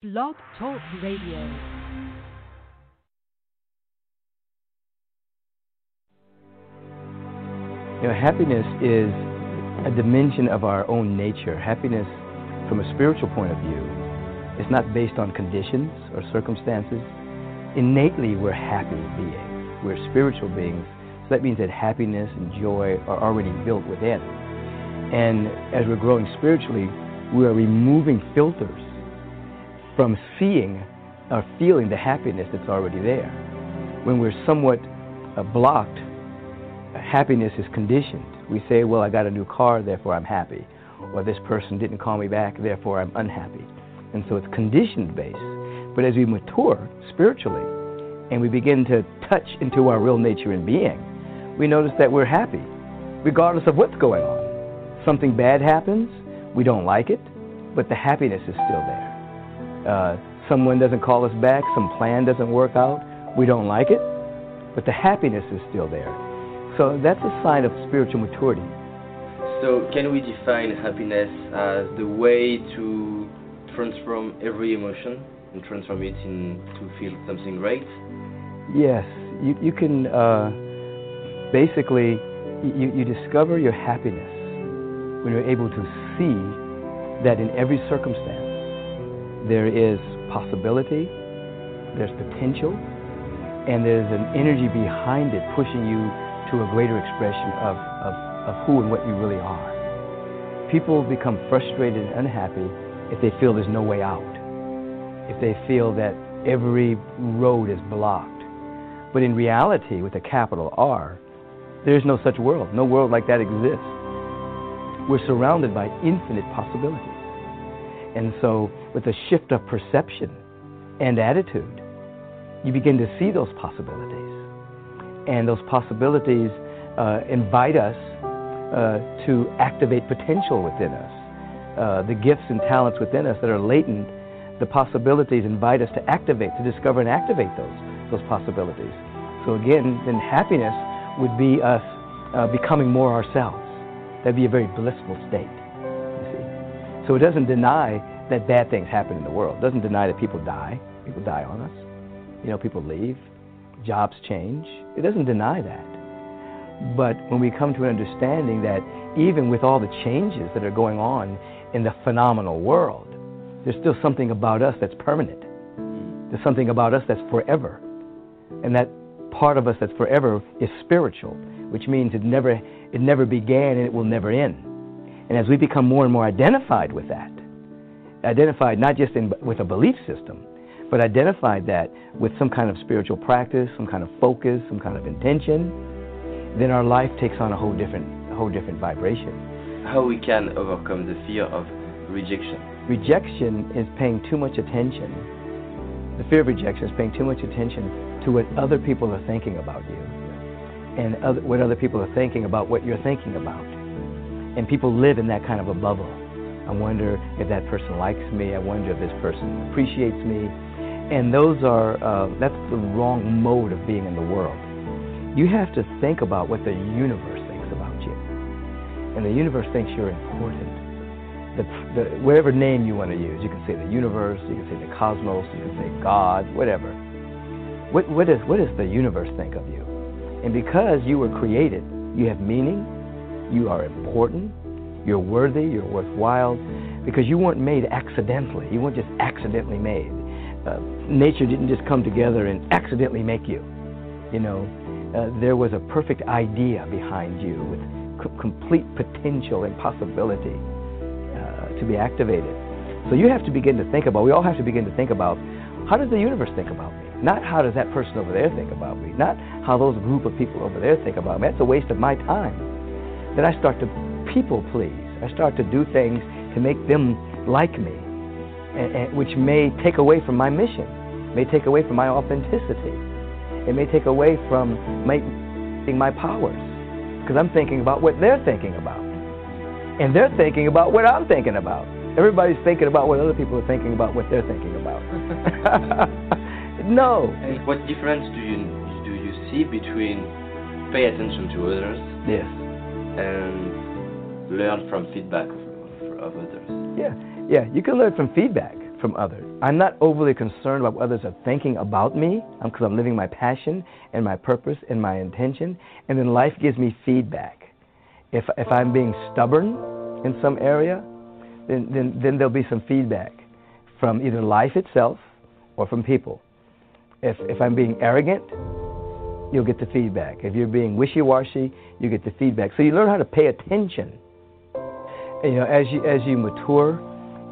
Blog Talk Radio. You know, happiness is a dimension of our own nature. Happiness, from a spiritual point of view, is not based on conditions or circumstances. Innately, we're happy beings. We're spiritual beings. So that means that happiness and joy are already built within. And as we're growing spiritually, we are removing filters from seeing or feeling the happiness that's already there. When we're somewhat uh, blocked, uh, happiness is conditioned. We say, well, I got a new car, therefore I'm happy. Or this person didn't call me back, therefore I'm unhappy. And so it's conditioned based. But as we mature spiritually and we begin to touch into our real nature and being, we notice that we're happy, regardless of what's going on. Something bad happens, we don't like it, but the happiness is still there uh, someone doesn't call us back, some plan doesn't work out, we don't like it, but the happiness is still there. So that's a sign of spiritual maturity. So, can we define happiness as the way to transform every emotion and transform it into feel something great? Yes, you, you can uh, basically you, you discover your happiness when you're able to see that in every circumstance there is possibility, there's potential, and there's an energy behind it pushing you to a greater expression of, of, of who and what you really are. People become frustrated and unhappy if they feel there's no way out, if they feel that every road is blocked. But in reality, with a capital R, there's no such world. No world like that exists. We're surrounded by infinite possibilities. And so, with a shift of perception and attitude, you begin to see those possibilities. And those possibilities uh, invite us uh, to activate potential within us. Uh, the gifts and talents within us that are latent, the possibilities invite us to activate, to discover and activate those, those possibilities. So, again, then happiness would be us uh, becoming more ourselves. That'd be a very blissful state. So it doesn't deny that bad things happen in the world. It doesn't deny that people die. People die on us. You know, people leave. Jobs change. It doesn't deny that. But when we come to an understanding that even with all the changes that are going on in the phenomenal world, there's still something about us that's permanent. There's something about us that's forever. And that part of us that's forever is spiritual, which means it never, it never began and it will never end. And as we become more and more identified with that, identified not just in, with a belief system, but identified that with some kind of spiritual practice, some kind of focus, some kind of intention, then our life takes on a whole different, whole different vibration. How we can overcome the fear of rejection? Rejection is paying too much attention. The fear of rejection is paying too much attention to what other people are thinking about you, and other, what other people are thinking about what you're thinking about and people live in that kind of a bubble. I wonder if that person likes me. I wonder if this person appreciates me. And those are, uh, that's the wrong mode of being in the world. You have to think about what the universe thinks about you. And the universe thinks you're important. The, the, whatever name you want to use, you can say the universe, you can say the cosmos, you can say God, whatever. What, what, is, what does the universe think of you? And because you were created, you have meaning, you are important. You're worthy. You're worthwhile. Because you weren't made accidentally. You weren't just accidentally made. Uh, nature didn't just come together and accidentally make you. You know, uh, there was a perfect idea behind you with c- complete potential and possibility uh, to be activated. So you have to begin to think about, we all have to begin to think about how does the universe think about me? Not how does that person over there think about me? Not how those group of people over there think about me. That's a waste of my time then I start to people please. I start to do things to make them like me, and, and, which may take away from my mission, may take away from my authenticity. It may take away from my, my powers, because I'm thinking about what they're thinking about. And they're thinking about what I'm thinking about. Everybody's thinking about what other people are thinking about what they're thinking about. no. And what difference do you do you see between pay attention to others? Yes and learn from feedback of, others. Yeah, yeah, you can learn from feedback. from others. I'm not overly concerned about what others are thinking about me because I'm living my passion and my purpose and my intention. And then life gives me feedback. If, if I'm being stubborn in some area, then, then, then there'll be some feedback from either life itself or from people. If, if I'm being arrogant, you'll get the feedback. If you're being wishy washy, you get the feedback. So you learn how to pay attention. And, you know, as you, as you mature,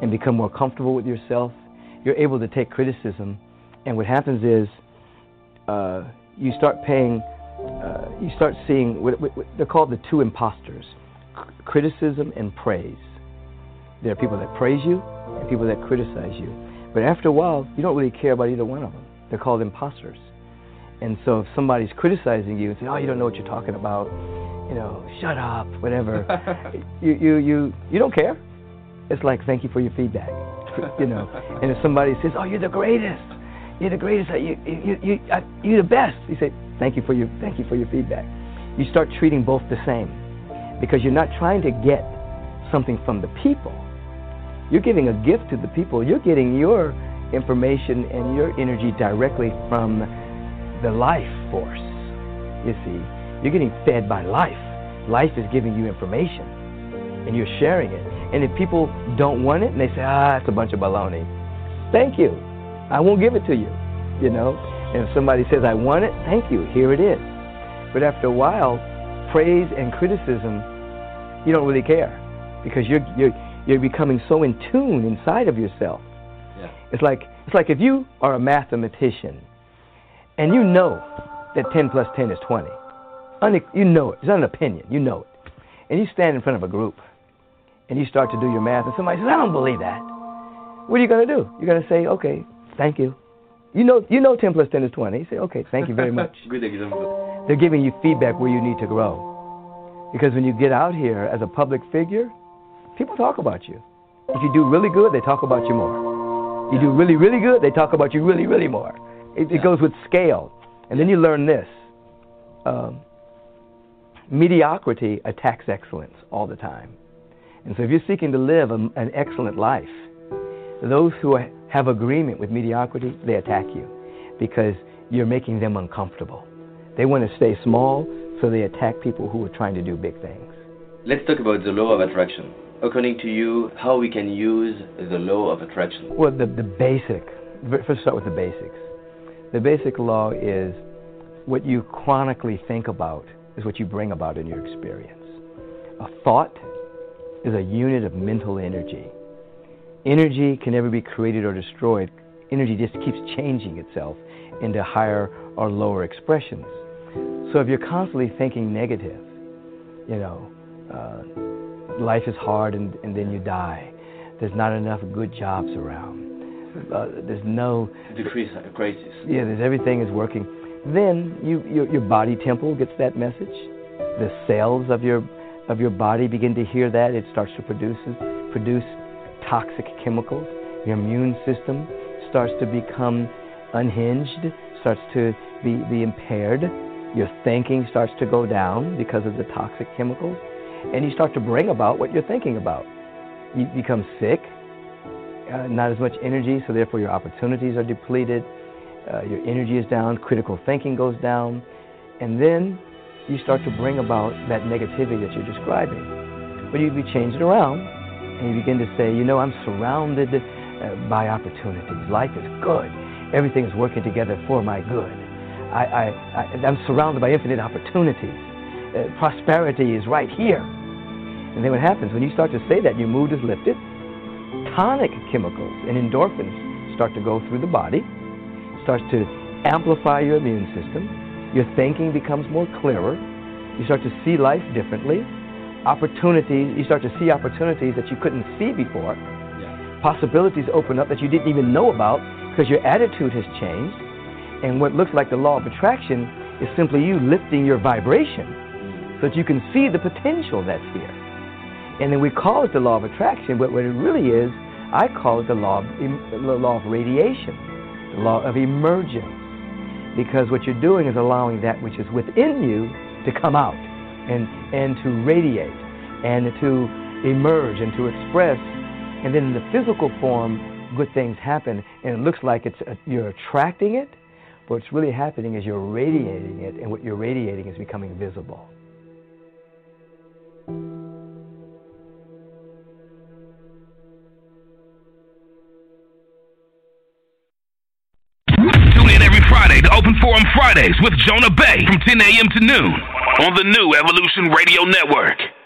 and become more comfortable with yourself, you're able to take criticism. And what happens is uh, you start paying, uh, you start seeing, what, what, what, they're called the two imposters criticism and praise. There are people that praise you and people that criticize you. But after a while, you don't really care about either one of them. They're called imposters. And so if somebody's criticizing you and saying, oh, you don't know what you're talking about, you know, shut up, whatever, you, you, you, you don't care it's like thank you for your feedback, you know. And if somebody says, "Oh, you're the greatest," you're the greatest, you you you you're the best, you say, "Thank you for your thank you for your feedback." You start treating both the same because you're not trying to get something from the people. You're giving a gift to the people. You're getting your information and your energy directly from the life force. You see, you're getting fed by life. Life is giving you information, and you're sharing it. And if people don't want it and they say, ah, it's a bunch of baloney, thank you. I won't give it to you, you know. And if somebody says, I want it, thank you, here it is. But after a while, praise and criticism, you don't really care because you're, you're, you're becoming so in tune inside of yourself. Yeah. It's, like, it's like if you are a mathematician and you know that 10 plus 10 is 20. You know it. It's not an opinion. You know it. And you stand in front of a group and you start to do your math, and somebody says, I don't believe that. What are you going to do? You're going to say, okay, thank you. You know, you know 10 plus 10 is 20. You say, okay, thank you very much. Good example. They're giving you feedback where you need to grow. Because when you get out here as a public figure, people talk about you. If you do really good, they talk about you more. You do really, really good, they talk about you really, really more. It, it goes with scale. And then you learn this um, mediocrity attacks excellence all the time. And so if you're seeking to live a, an excellent life, those who have agreement with mediocrity, they attack you because you're making them uncomfortable. They want to stay small, so they attack people who are trying to do big things. Let's talk about the law of attraction. According to you, how we can use the law of attraction? Well, the, the basic, first start with the basics. The basic law is what you chronically think about is what you bring about in your experience. A thought is a unit of mental energy. Energy can never be created or destroyed. Energy just keeps changing itself into higher or lower expressions. So if you're constantly thinking negative, you know, uh, life is hard and, and then you die. There's not enough good jobs around. Uh, there's no decrease crisis. Yeah, there's everything is working. Then you, your, your body temple gets that message. The cells of your of your body begin to hear that, it starts to produce, produce toxic chemicals. Your immune system starts to become unhinged, starts to be, be impaired. Your thinking starts to go down because of the toxic chemicals. And you start to bring about what you're thinking about. You become sick, uh, not as much energy, so therefore your opportunities are depleted. Uh, your energy is down, critical thinking goes down, and then you start to bring about that negativity that you're describing. But you, you change it around and you begin to say, you know, I'm surrounded uh, by opportunities. Life is good. Everything is working together for my good. I, I, am surrounded by infinite opportunities. Uh, prosperity is right here. And then what happens when you start to say that, your mood is lifted. Tonic chemicals and endorphins start to go through the body, starts to amplify your immune system, your thinking becomes more clearer. You start to see life differently. Opportunities, you start to see opportunities that you couldn't see before. Yeah. Possibilities open up that you didn't even know about because your attitude has changed. And what looks like the law of attraction is simply you lifting your vibration mm. so that you can see the potential that's here. And then we call it the law of attraction, but what it really is, I call it the law of, the law of radiation, the law of emergence. Because what you're doing is allowing that which is within you to come out and, and to radiate and to emerge and to express. And then in the physical form, good things happen. And it looks like it's uh, you're attracting it, but what's really happening is you're radiating it, and what you're radiating is becoming visible. Friday to Open Forum Fridays with Jonah Bey from 10 a.m. to noon on the new Evolution Radio Network.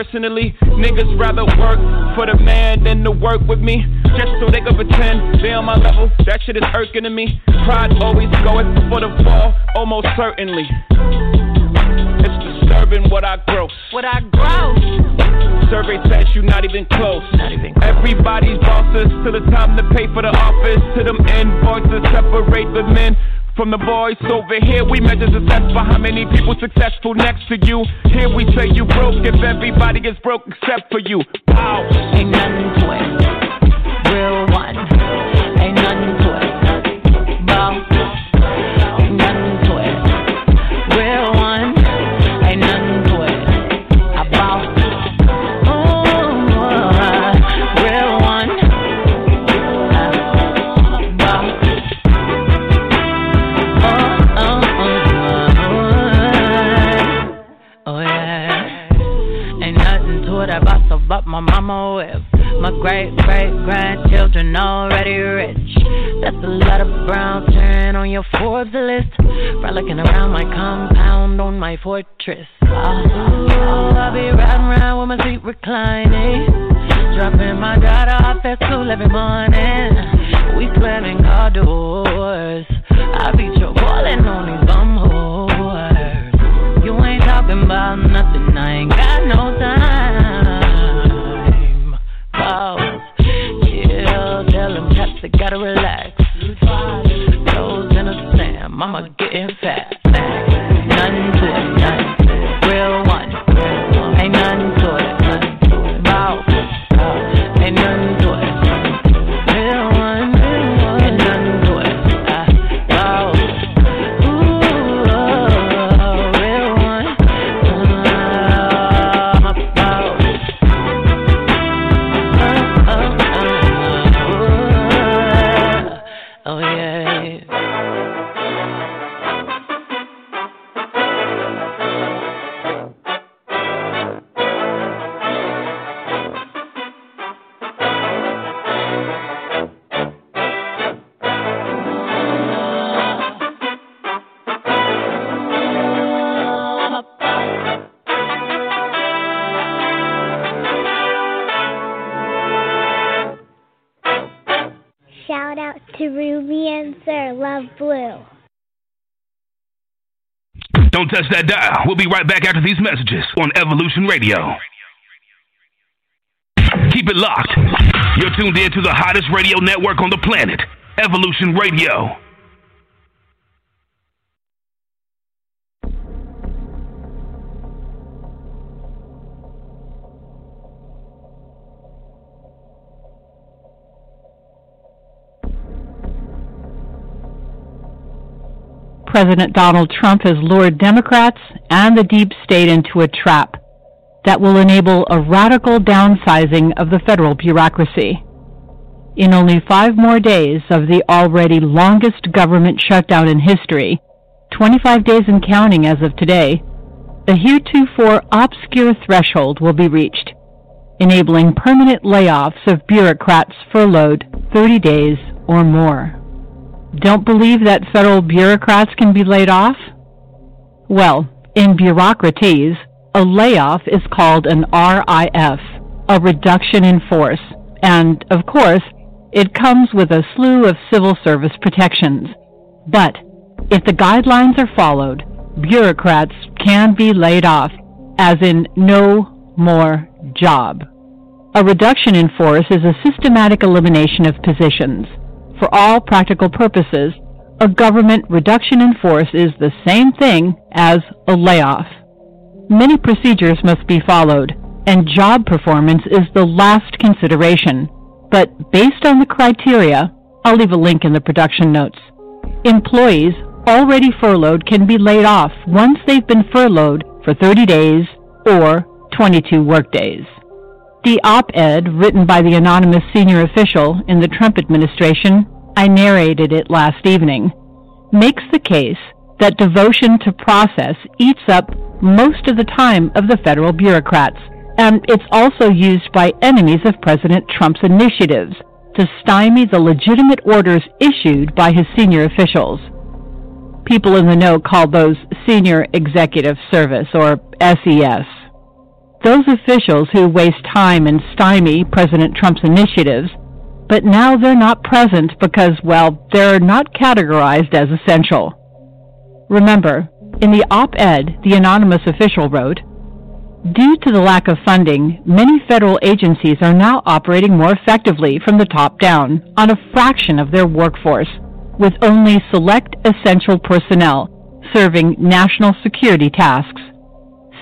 personally. Niggas rather work for the man than to work with me. Just so they can pretend they on my level. That shit is irking to me. Pride always goeth for the fall, almost certainly. It's disturbing what I gross. What I gross. Survey says you not even close. Not even close. Everybody's bosses till the time to pay for the office. To them invoices separate the men from the voice over here, we measure success by how many people successful next to you. Here we say you broke if everybody is broke except for you. Pow, ain't nothing to it. Walking around my compound on my fortress. Don't touch that dial. We'll be right back after these messages on Evolution Radio. Keep it locked. You're tuned in to the hottest radio network on the planet, Evolution Radio. President Donald Trump has lured Democrats and the deep state into a trap that will enable a radical downsizing of the federal bureaucracy. In only five more days of the already longest government shutdown in history, 25 days and counting as of today, the heretofore obscure threshold will be reached, enabling permanent layoffs of bureaucrats furloughed 30 days or more. Don't believe that federal bureaucrats can be laid off? Well, in bureaucraties, a layoff is called an RIF, a reduction in force, and, of course, it comes with a slew of civil service protections. But if the guidelines are followed, bureaucrats can be laid off, as in no more job. A reduction in force is a systematic elimination of positions. For all practical purposes, a government reduction in force is the same thing as a layoff. Many procedures must be followed, and job performance is the last consideration. But based on the criteria, I'll leave a link in the production notes. Employees already furloughed can be laid off once they've been furloughed for 30 days or 22 workdays. The op-ed written by the anonymous senior official in the Trump administration, I narrated it last evening, makes the case that devotion to process eats up most of the time of the federal bureaucrats, and it's also used by enemies of President Trump's initiatives to stymie the legitimate orders issued by his senior officials. People in the know call those Senior Executive Service, or SES. Those officials who waste time and stymie President Trump's initiatives, but now they're not present because, well, they're not categorized as essential. Remember, in the op-ed the anonymous official wrote, Due to the lack of funding, many federal agencies are now operating more effectively from the top down on a fraction of their workforce, with only select essential personnel serving national security tasks.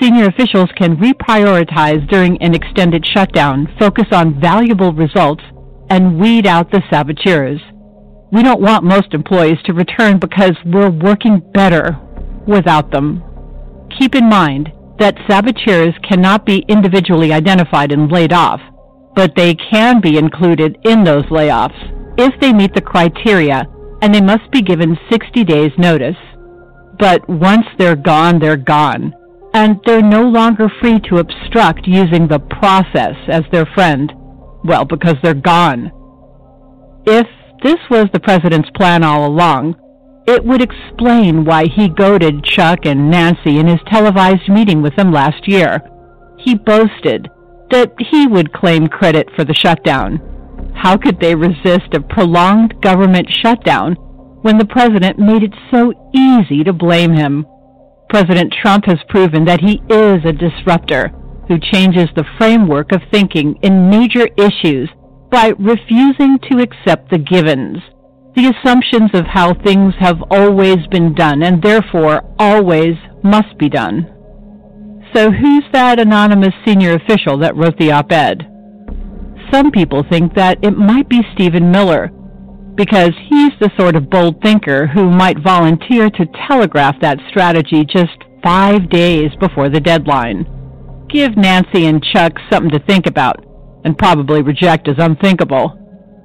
Senior officials can reprioritize during an extended shutdown, focus on valuable results, and weed out the saboteurs. We don't want most employees to return because we're working better without them. Keep in mind that saboteurs cannot be individually identified and laid off, but they can be included in those layoffs if they meet the criteria and they must be given 60 days notice. But once they're gone, they're gone, and they're no longer free to obstruct using the process as their friend. Well, because they're gone. If this was the president's plan all along, it would explain why he goaded Chuck and Nancy in his televised meeting with them last year. He boasted that he would claim credit for the shutdown. How could they resist a prolonged government shutdown when the president made it so easy to blame him? President Trump has proven that he is a disruptor who changes the framework of thinking in major issues by refusing to accept the givens the assumptions of how things have always been done and therefore always must be done. So who's that anonymous senior official that wrote the op-ed? Some people think that it might be Stephen Miller because he's the sort of bold thinker who might volunteer to telegraph that strategy just five days before the deadline. Give Nancy and Chuck something to think about and probably reject as unthinkable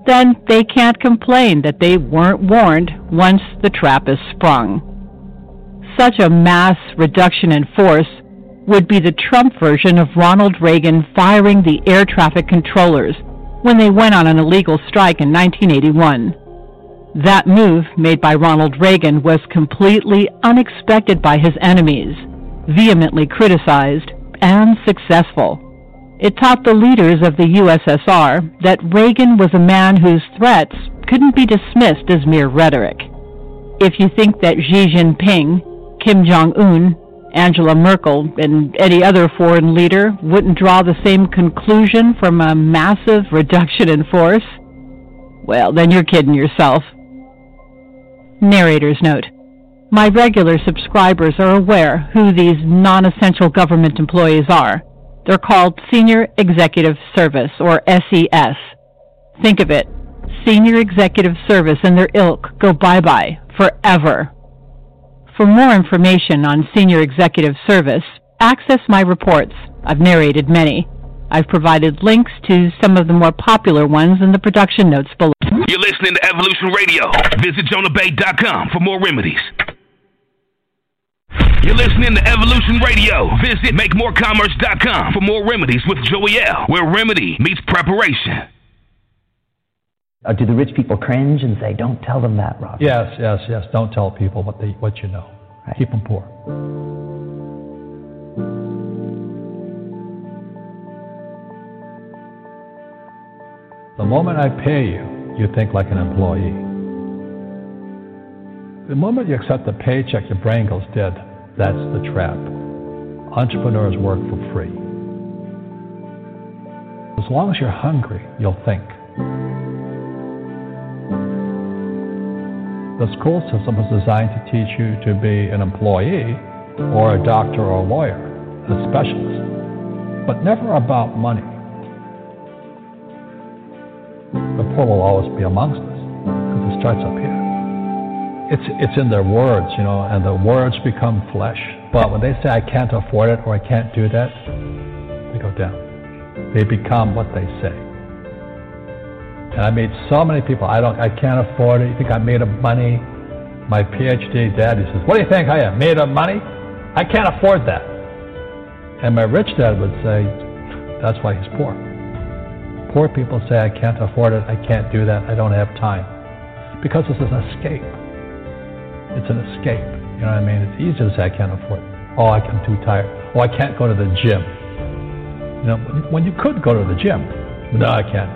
then they can't complain that they weren't warned once the trap is sprung. Such a mass reduction in force would be the Trump version of Ronald Reagan firing the air traffic controllers when they went on an illegal strike in 1981. That move made by Ronald Reagan was completely unexpected by his enemies, vehemently criticized, and successful. It taught the leaders of the USSR that Reagan was a man whose threats couldn't be dismissed as mere rhetoric. If you think that Xi Jinping, Kim Jong un, Angela Merkel, and any other foreign leader wouldn't draw the same conclusion from a massive reduction in force, well, then you're kidding yourself. Narrator's note. My regular subscribers are aware who these non essential government employees are. They're called Senior Executive Service, or SES. Think of it. Senior Executive Service and their ilk go bye-bye forever. For more information on senior executive service, access my reports. I've narrated many. I've provided links to some of the more popular ones in the production notes below. You're listening to Evolution Radio. Visit jonahbey.com for more remedies. You're listening to Evolution Radio. Visit MakeMoreCommerce.com for more remedies with Joey L, where remedy meets preparation. Uh, do the rich people cringe and say, "Don't tell them that, Rob"? Yes, yes, yes. Don't tell people what they what you know. Right. Keep them poor. The moment I pay you, you think like an employee. The moment you accept the paycheck, your brain goes dead. That's the trap. Entrepreneurs work for free. As long as you're hungry, you'll think. The school system is designed to teach you to be an employee or a doctor or a lawyer, a specialist, but never about money. The poor will always be amongst us because it starts up here it's it's in their words, you know, and the words become flesh. But when they say I can't afford it or I can't do that, they go down. They become what they say. And I meet so many people. I don't. I can't afford it. You think I'm made of money? My PhD daddy says, "What do you think I am? Made of money? I can't afford that." And my rich dad would say, "That's why he's poor." Poor people say, "I can't afford it. I can't do that. I don't have time," because this is an escape. It's an escape. You know what I mean? It's easy to say I can't afford it. Oh, I'm too tired. Oh, I can't go to the gym. You know, when you could go to the gym, no, I can't.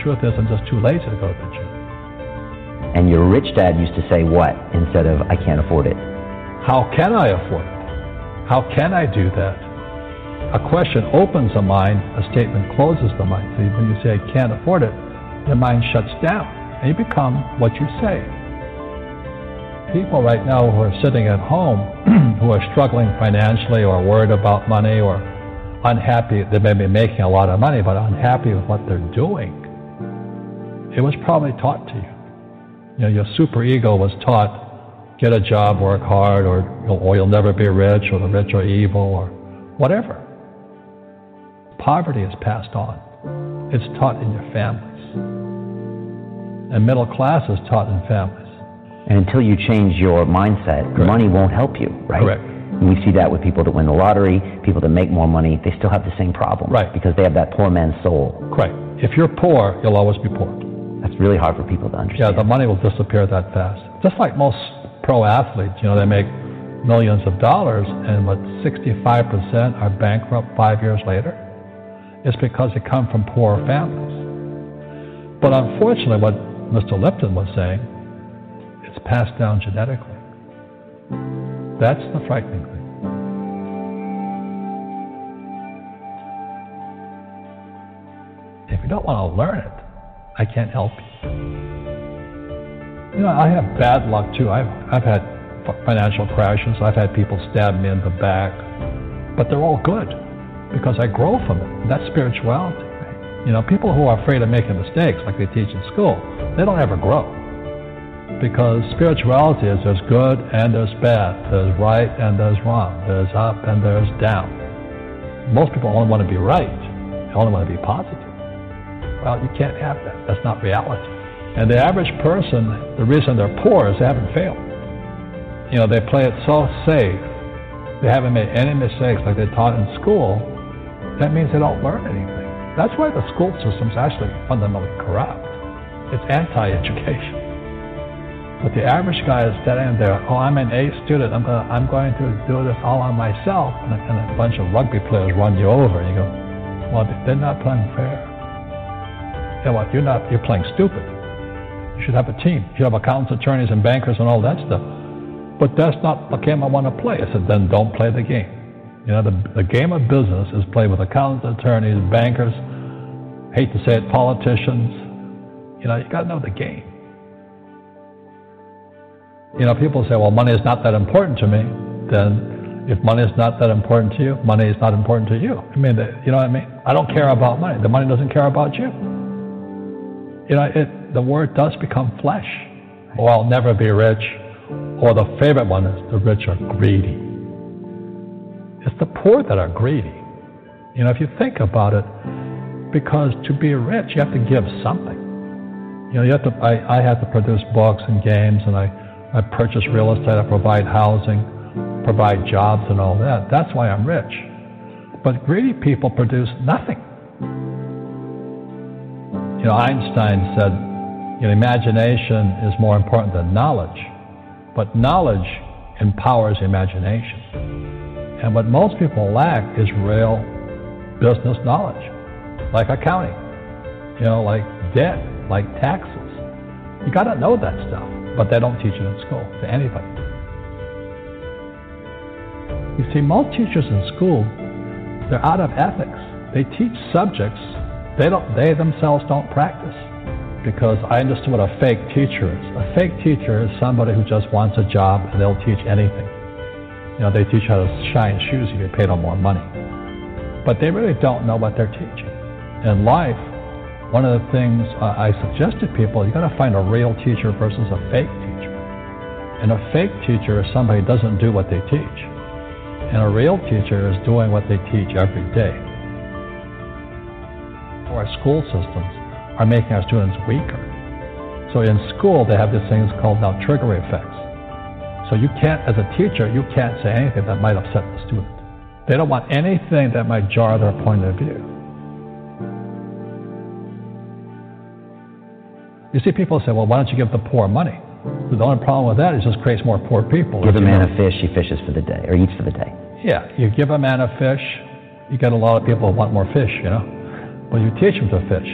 Truth is, I'm just too lazy to go to the gym. And your rich dad used to say what instead of I can't afford it? How can I afford it? How can I do that? A question opens the mind, a statement closes the mind. So when you say I can't afford it, your mind shuts down and you become what you say people right now who are sitting at home who are struggling financially or worried about money or unhappy, they may be making a lot of money, but unhappy with what they're doing. It was probably taught to you. You know, your super ego was taught, get a job, work hard, or you'll, or you'll never be rich, or the rich are evil, or whatever. Poverty is passed on. It's taught in your families. And middle class is taught in families. And until you change your mindset, Correct. money won't help you, right? Correct. And we see that with people that win the lottery, people that make more money, they still have the same problem. Right. Because they have that poor man's soul. Correct. If you're poor, you'll always be poor. That's really hard for people to understand. Yeah, the money will disappear that fast. Just like most pro athletes, you know, they make millions of dollars, and what 65% are bankrupt five years later. It's because they come from poor families. But unfortunately, what Mr. Lipton was saying passed down genetically. That's the frightening thing. If you don't want to learn it, I can't help you. You know, I have bad luck too. I've, I've had financial crashes. I've had people stab me in the back. But they're all good because I grow from it. That's spirituality. You know, people who are afraid of making mistakes, like they teach in school, they don't ever grow because spirituality is there's good and there's bad, there's right and there's wrong, there's up and there's down. Most people only want to be right, they only want to be positive. Well, you can't have that. That's not reality. And the average person, the reason they're poor is they haven't failed. You know, they play it so safe. They haven't made any mistakes like they taught in school. That means they don't learn anything. That's why the school system is actually fundamentally corrupt. It's anti-education. But the average guy is sitting there, oh, I'm an A student. I'm, gonna, I'm going to do this all on myself. And a, and a bunch of rugby players run you over. And you go, well, they're not playing fair. Yeah, well, you're not, you're playing stupid. You should have a team. You should have accountants, attorneys, and bankers and all that stuff. But that's not the game I want to play. I said, then don't play the game. You know, the, the game of business is played with accountants, attorneys, bankers, hate to say it, politicians. You know, you got to know the game. You know, people say, well, money is not that important to me. Then if money is not that important to you, money is not important to you. I mean, you know what I mean? I don't care about money. The money doesn't care about you. You know, it, the word does become flesh. Oh, I'll never be rich. Or the favorite one is the rich are greedy. It's the poor that are greedy. You know, if you think about it, because to be rich, you have to give something. You know, you have to. I, I have to produce books and games, and I, I purchase real estate, I provide housing, provide jobs, and all that. That's why I'm rich. But greedy people produce nothing. You know, Einstein said, you know, imagination is more important than knowledge, but knowledge empowers imagination. And what most people lack is real business knowledge, like accounting, you know, like debt, like taxes. You got to know that stuff, but they don't teach it in school to anybody. You see, most teachers in school, they're out of ethics. They teach subjects they don't. They themselves don't practice. Because I understood what a fake teacher is. A fake teacher is somebody who just wants a job and they'll teach anything. You know, they teach how to shine shoes if you pay them more money. But they really don't know what they're teaching. In life, one of the things I suggest to people, you got to find a real teacher versus a fake teacher. And a fake teacher is somebody who doesn't do what they teach. And a real teacher is doing what they teach every day. Our school systems are making our students weaker. So in school, they have these things called now trigger effects. So you can't, as a teacher, you can't say anything that might upset the student. They don't want anything that might jar their point of view. You see, people say, well, why don't you give the poor money? The only problem with that is it just creates more poor people. Give a man know. a fish, he fishes for the day, or eats for the day. Yeah, you give a man a fish, you get a lot of people who want more fish, you know. But you teach them to fish.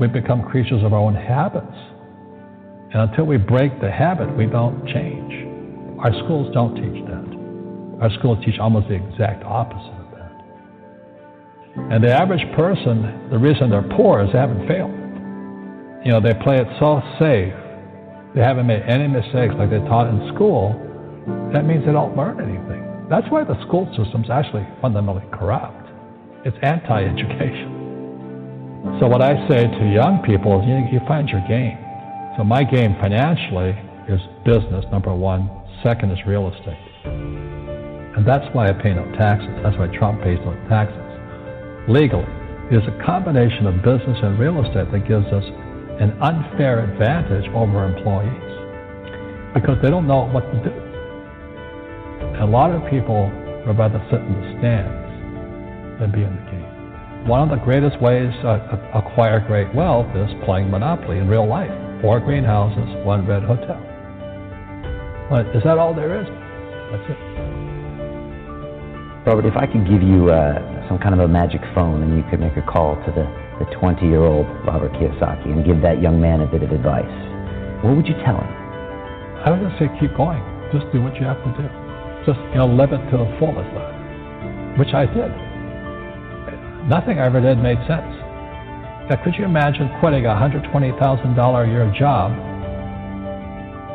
We become creatures of our own habits. And until we break the habit, we don't change. Our schools don't teach that. Our schools teach almost the exact opposite of that. And the average person, the reason they're poor is they haven't failed. You know, they play it so safe. They haven't made any mistakes like they taught in school. That means they don't learn anything. That's why the school system's actually fundamentally corrupt. It's anti-education. So what I say to young people is you, you find your game. So my game financially is business, number one. Second is real estate. And that's why I pay no taxes. That's why Trump pays no taxes. Legally, it is a combination of business and real estate that gives us an unfair advantage over employees because they don't know what to do. A lot of people would rather sit in the stands than be in the game. One of the greatest ways to acquire great wealth is playing Monopoly in real life. Four greenhouses, one red hotel. But is that all there is? That's it. Robert, if I could give you uh, some kind of a magic phone and you could make a call to the, the 20 year old Robert Kiyosaki and give that young man a bit of advice, what would you tell him? I would say keep going. Just do what you have to do. Just, you know, live it to the fullest, which I did. Nothing I ever did made sense. Now, could you imagine quitting a $120,000 a year job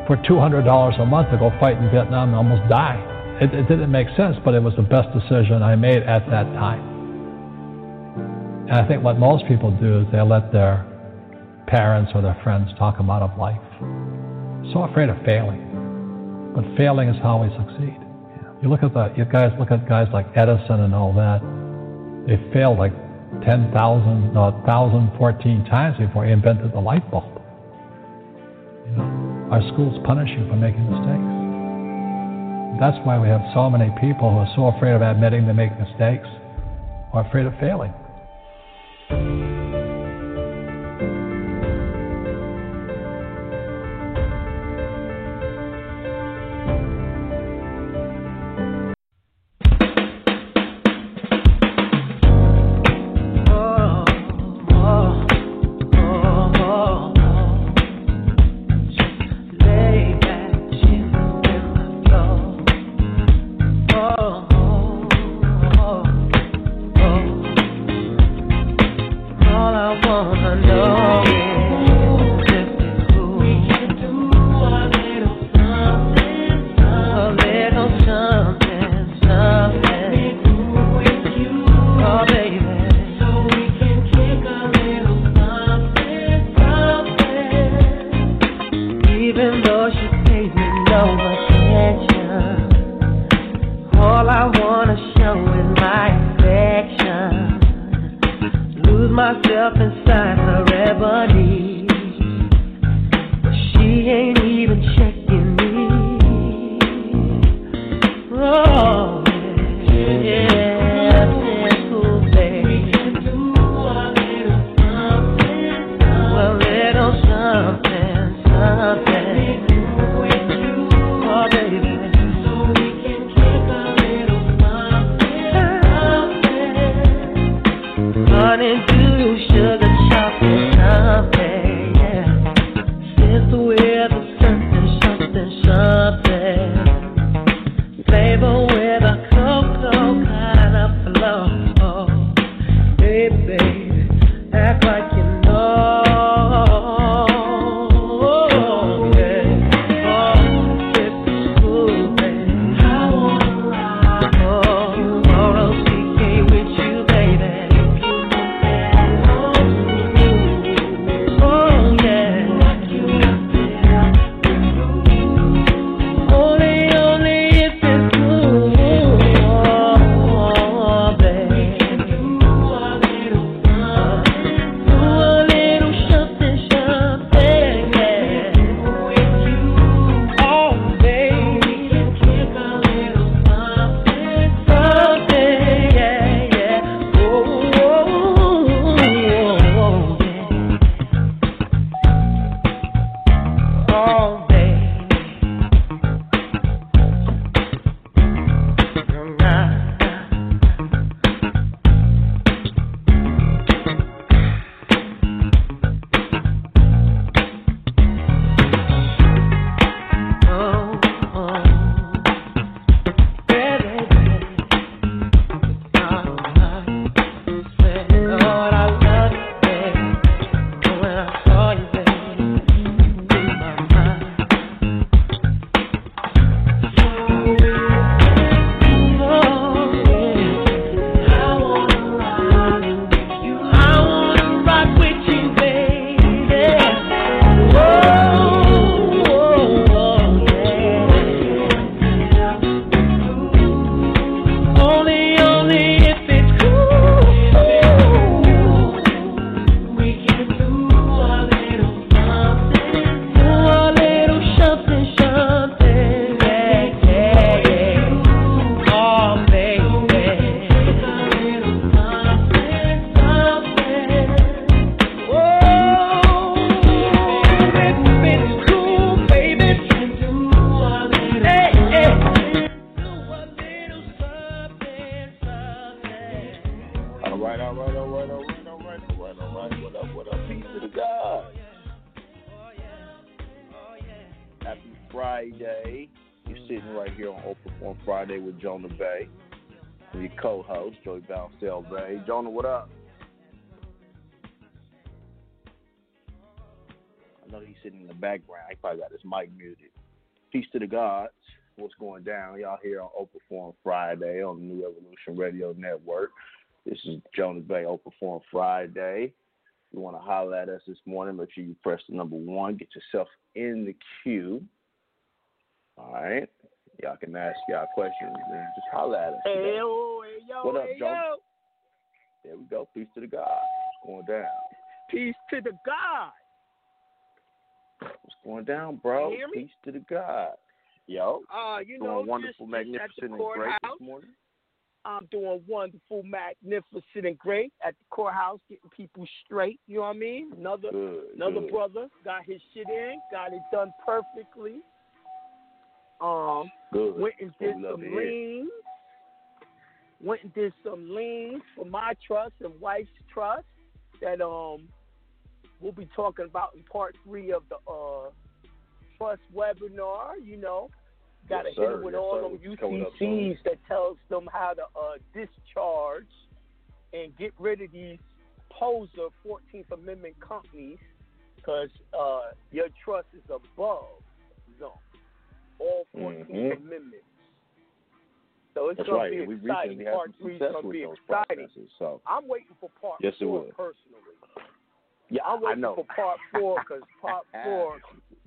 for $200 a month to go fight in Vietnam and almost die? It, it didn't make sense, but it was the best decision I made at that time. And I think what most people do is they let their parents or their friends talk them out of life. So afraid of failing. But failing is how we succeed. You look at the you guys look at guys like Edison and all that. They failed like 10,000, no, 1,014 times before he invented the light bulb. You know, our schools punish you for making mistakes. That's why we have so many people who are so afraid of admitting they make mistakes or afraid of failing. Friday. Jonah, what up? I know he's sitting in the background. He probably got his mic muted. Peace to the gods. What's going down? Y'all here on Open Forum Friday on the New Evolution Radio Network. This is Jonah Bey, Open Forum Friday. You want to holler at us this morning, make sure you press the number one, get yourself in the queue. All right. Y'all can ask y'all questions and just holler at us. Hey, yo, hey, yo, what up, hey, Jonah? There we go. Peace to the God. What's going down? Peace to the God. What's going down, bro? You hear me? Peace to the God. Yo. Uh, you doing know, wonderful, just, magnificent, just and great this morning. I'm doing wonderful, magnificent, and great at the courthouse, getting people straight. You know what I mean? Another Good, another good. brother got his shit in, got it done perfectly. Um, Good. went and did some liens. Went and did some liens for my trust and wife's trust that um we'll be talking about in part three of the uh trust webinar. You know, got to Yes, hit with Yes, all sir. them It's coming up soon. UCCs that tells them how to uh discharge and get rid of these poser 14th Amendment companies because uh, your trust is above zone. All 14th Mhm. Amendments. So it's That's going right. to be We exciting. recently had Part some three is success going to with be those exciting. processes. So I'm waiting for part Yes, it four will. personally. yeah, I'm I waiting know. for part four because part four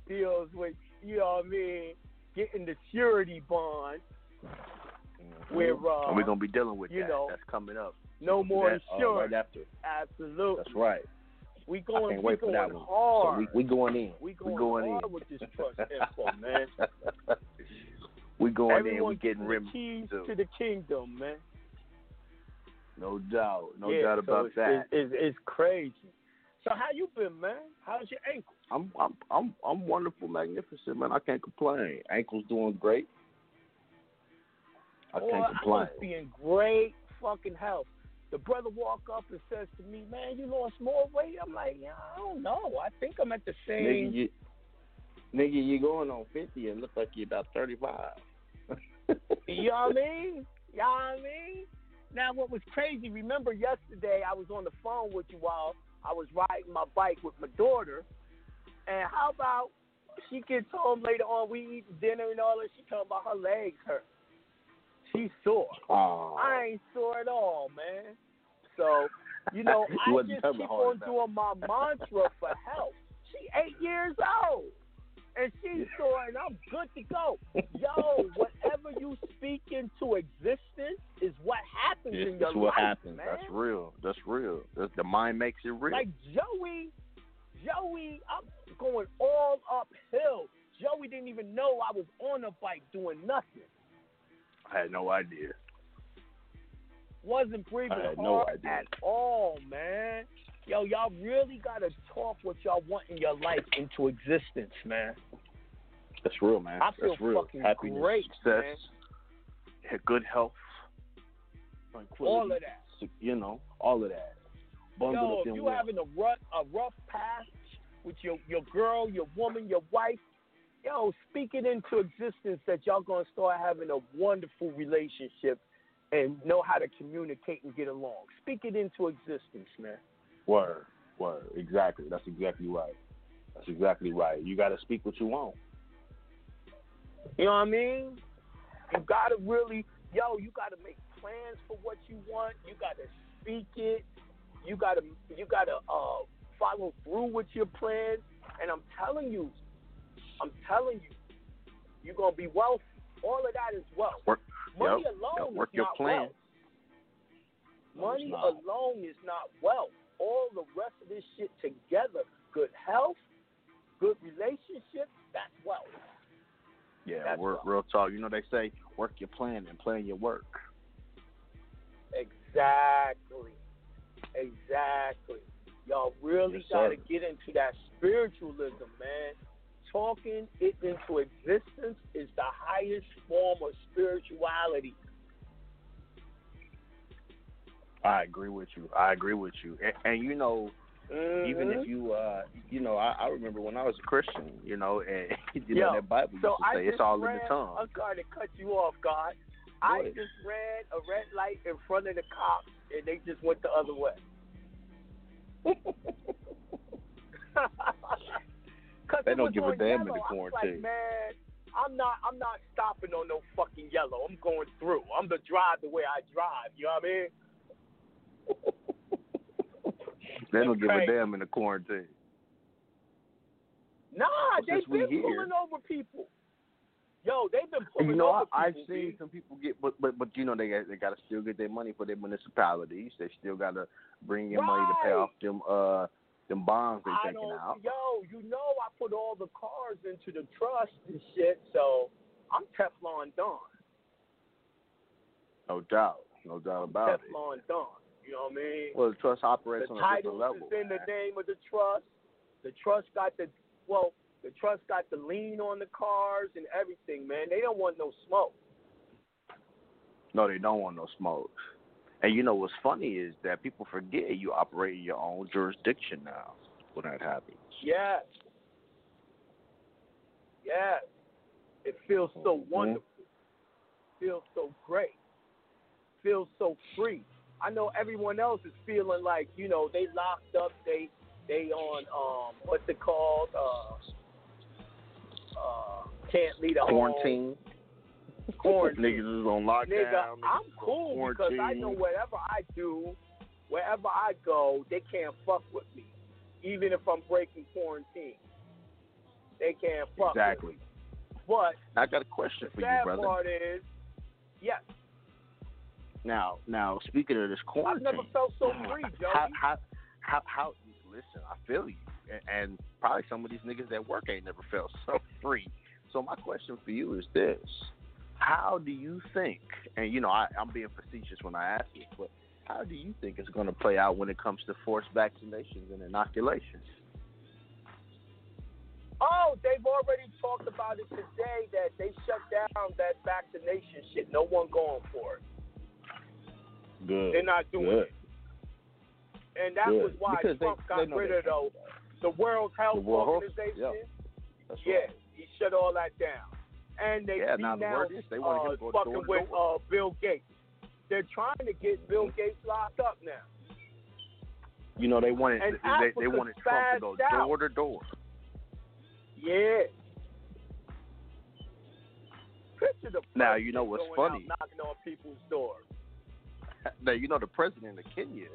deals with, you know what I mean, getting the surety bond Mhm. where, uh, and we're gonna be dealing with you that. know, That's coming up. no more that, uh, insurance. right after. Absolutely. That's right. We I going, can't we wait for going that one. hard. So we we going in. We going, going hard in. with this trust info, man. we going in. Everyone We getting the rim. keys too. to the kingdom, man. No doubt. No yeah, doubt so about it's, that. It's, it's, it's crazy. So how you been, man? How's your ankle? I'm I'm I'm I'm wonderful, magnificent, man. I can't complain. Ankle's doing great. I Boy, can't I complain. must be in great fucking health. The brother walk up and says to me, "Man, you lost more weight." I'm like, "Yeah, I don't know. I think I'm at the same." Nigga, you nigga, you going on fifty and look like you're about thirty five. You know what I mean? You know what I mean? Now, what was crazy, remember yesterday I was on the phone with you all. I was riding my bike with my daughter. And how about she gets home later on, we eat dinner and all that. She talking about her legs hurt. She's sore. Oh, I ain't sore at all, man. So, you know, I just keep on doing my mantra for health. She eight years old. And she's sore and I'm good to go. Yo, whatever you speak into existence is what happens in your what life, what happens. man. That's real. That's real. That's, the mind makes it real. Like Joey, Joey, I'm going all uphill. Joey didn't even know I was on a bike doing nothing. I had no idea. Wasn't breathing I had hard no idea. at all, man. Yo, y'all really gotta talk what y'all want in your life into existence, man. That's real, man. I feel That's real. fucking Happiness, great, success, man. good health, tranquility. All of that. You know, all of that. Bundled Yo, if in you one. having a rough a rough patch with your your girl, your woman, your wife, yo, speak it into existence that y'all gonna start having a wonderful relationship and know how to communicate and get along. Speak it into existence, man. Word, word. Exactly. That's exactly right. That's exactly right. You got to speak what you want. You know what I mean? You gotta really, yo, you gotta make plans for what you want. You gotta speak it. You gotta, you gotta uh, follow through with your plans. And I'm telling you, I'm telling you, you're gonna be wealthy. All of that is wealth. Work. Money yep, alone yep, work is your not plan. wealth. Money alone is not wealth. All the rest of this shit together, good health, good relationships, that's wealth. Yeah, That's work, real talk. You know they say work your plan and plan your work. Exactly. Exactly. Y'all really Yes, got to sir. get into that spiritualism, man. Talking it into existence is the highest form of spirituality. I agree with you. I agree with you. And, and you know, Even Mhm. if you, uh, you know, I, I remember when I was a Christian, you know, and you Yo, know that Bible used so to I say it's all in the tongue. I'm sorry to cut you off, God. I just ran a red light in front of the cops, and they just went the other way. They don't give a damn in the quarantine. like, man, I'm not, I'm not stopping on no fucking yellow. I'm going through. I'm the drive the way I drive. You know what I mean? They don't give a damn in the quarantine. Nah, they've been here- pulling over people. Yo, they've been pulling you know, over I, I've seen some people get, but but but you know they got, they got to still get their money for their municipalities. They still got to bring in money to pay off them uh them bonds they I taking out. yo, you know I put all the cars into the trust and shit, so I'm Teflon Don. No doubt, no doubt about it. Teflon Don. You know what I mean? Well, the trust operates the on a different level. is in the name of the trust. The trust got the well, the trust got the lien on the cars and everything, man. They don't want no smoke. No, they don't want no smoke. And you know what's funny is that people forget you operate in your own jurisdiction now when that happens. Yes. Yes. It feels so Mhm. wonderful. Feels so great. Feels so free. I know everyone else is feeling like, you know, they locked up, they they on um what's it called? Uh uh can't leave the Quarantine. home. Quarantine. Niggas is on lockdown. Nigga, I'm is on cool because I know whatever I do, wherever I go, they can't fuck with me. Even if I'm breaking quarantine. They can't fuck Exactly. with me. Exactly. But I got a question the for you, sad brother. part is, yes, Now, now speaking of this corn I've never felt so free, how, how, how, how, listen, I feel you, and, and probably some of these niggas that work ain't never felt so free. So my question for you is this: How do you think? And you know, I, I'm being facetious when I ask this, but how do you think it's going to play out when it comes to forced vaccinations and inoculations? Oh, they've already talked about it today that they shut down that vaccination shit. No one going for it. Good. They're not doing Good. it. And that Good. was why Because they- Trump they got know rid of the, the World Health The World Health- Organization. yeah. That's Yeah, right. he shut all that down. And they Yeah, now the denounced, is they want uh, to go fucking door with door. uh, Bill Gates. They're trying to get Bill Gates locked up now. You know, they wanted And they, they Africa wanted Trump to go out. door to door. Yeah. Picture the Now, you know what's funny? Knocking on people's doors. Now you know the president of Kenya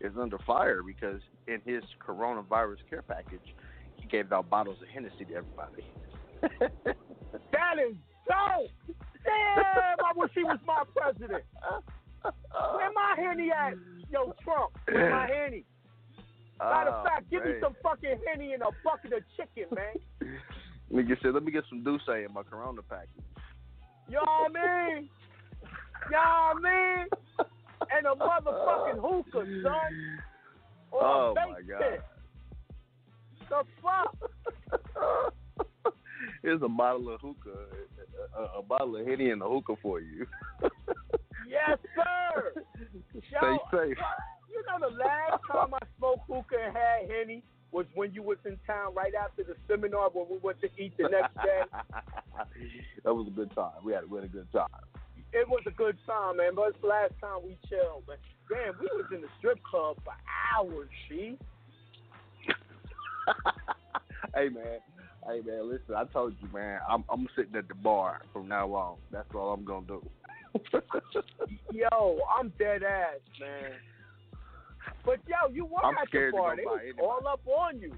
is under fire because in his coronavirus care package, he gave out bottles of Hennessy to everybody. That is dope. Damn, I wish he was my president. Where my henny at? Yo, Trump, where my henny? Matter Oh, of ah, fact, give me some fucking henny and a bucket of chicken, man. Nigga said, "Let me get some Douce in my Corona package." You know what I mean? You know what I mean? And a motherfucking hookah, son. Or Oh my god! The fuck? Here's a bottle of hookah, a, a, a bottle of Henny and a hookah for you. Yes, sir. Stay Yo, safe. You know the last time I smoked hookah and had henny was when you was in town right after the seminar when we went to eat the next day. that was a good time. We had, we had a good time. It was a good time, man. But it's the last time we chilled, man. Damn, we was in the strip club for hours, see? hey man, hey man, listen. I told you, man. I'm I'm sitting at the bar from now on. That's all I'm gonna do. Yo, I'm dead ass, man. But yo, you were I'm at the bar. They was all up on you.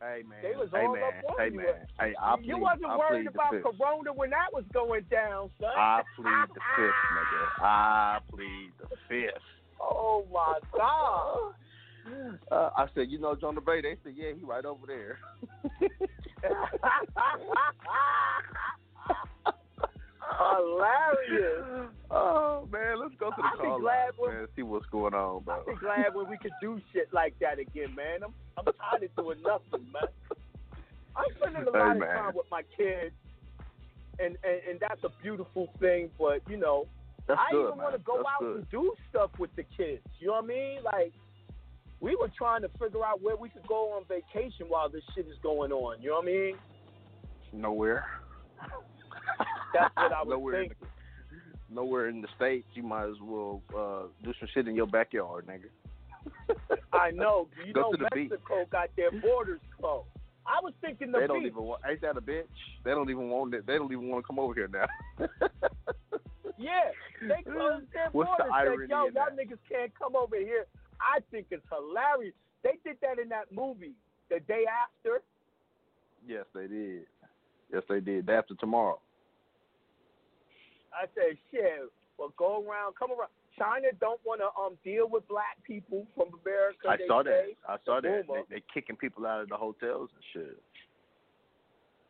Hey man, They was hey all man, up on hey you. man, hey I you plead, wasn't I worried about fifth. Corona when that was going down, son. I plead the fifth, nigga. I plead the fifth. Oh my God. Uh, I said, you know, John the Bay. They said, yeah, he right over there. Hilarious. Oh man, let's go to the call line, when- man. See what's going on, bro. Be glad when we could do shit like that again, man. I'm I'm tired of doing nothing, man. I'm spending a Hey, lot of man. time with my kids, and, and and that's a beautiful thing. But you know, That's I good, even want to go That's out good. and do stuff with the kids. You know what I mean? Like we were trying to figure out where we could go on vacation while this shit is going on. You know what I mean? Nowhere. That's what I was nowhere thinking. In the, nowhere in the states. You might as well uh, do some shit in your backyard, nigga. I know. You Go know to the beach. Mexico got their borders closed. I was thinking the they don't beach. even want. Ain't that a bitch? They don't even want it. They don't even want to come over here now. Yeah, they closed their What's the borders. irony Said, Yo, y'all that? niggas can't come over here. I think it's hilarious. They did that in that movie the day after. yes, they did. Yes, they did. Day after tomorrow. I said, shit. Well, go around, come around. China don't want to um deal with black people from America. I they saw that. I saw that. rumor. they're kicking people out of the hotels and shit.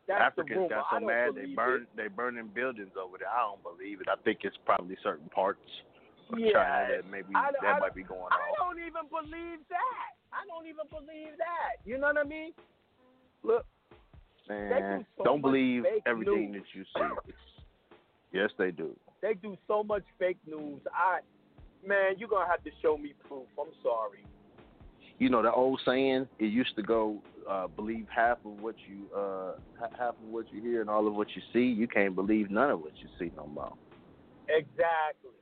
That's Africans got so mad they burn they burning buildings over there. I don't believe it. I think it's probably certain parts of Yeah, China that maybe I- that I might be going on. I don't even believe that. I don't even believe that. You know what I mean? Look, Man, so don't believe everything news. that you see. yes, they do. they do so much fake news. I, man, you're gonna have to show me proof. I'm sorry. You know the old saying. It used to go, uh, believe half of what you uh, ha- half of what you hear and all of what you see. You can't believe none of what you see no more. Exactly.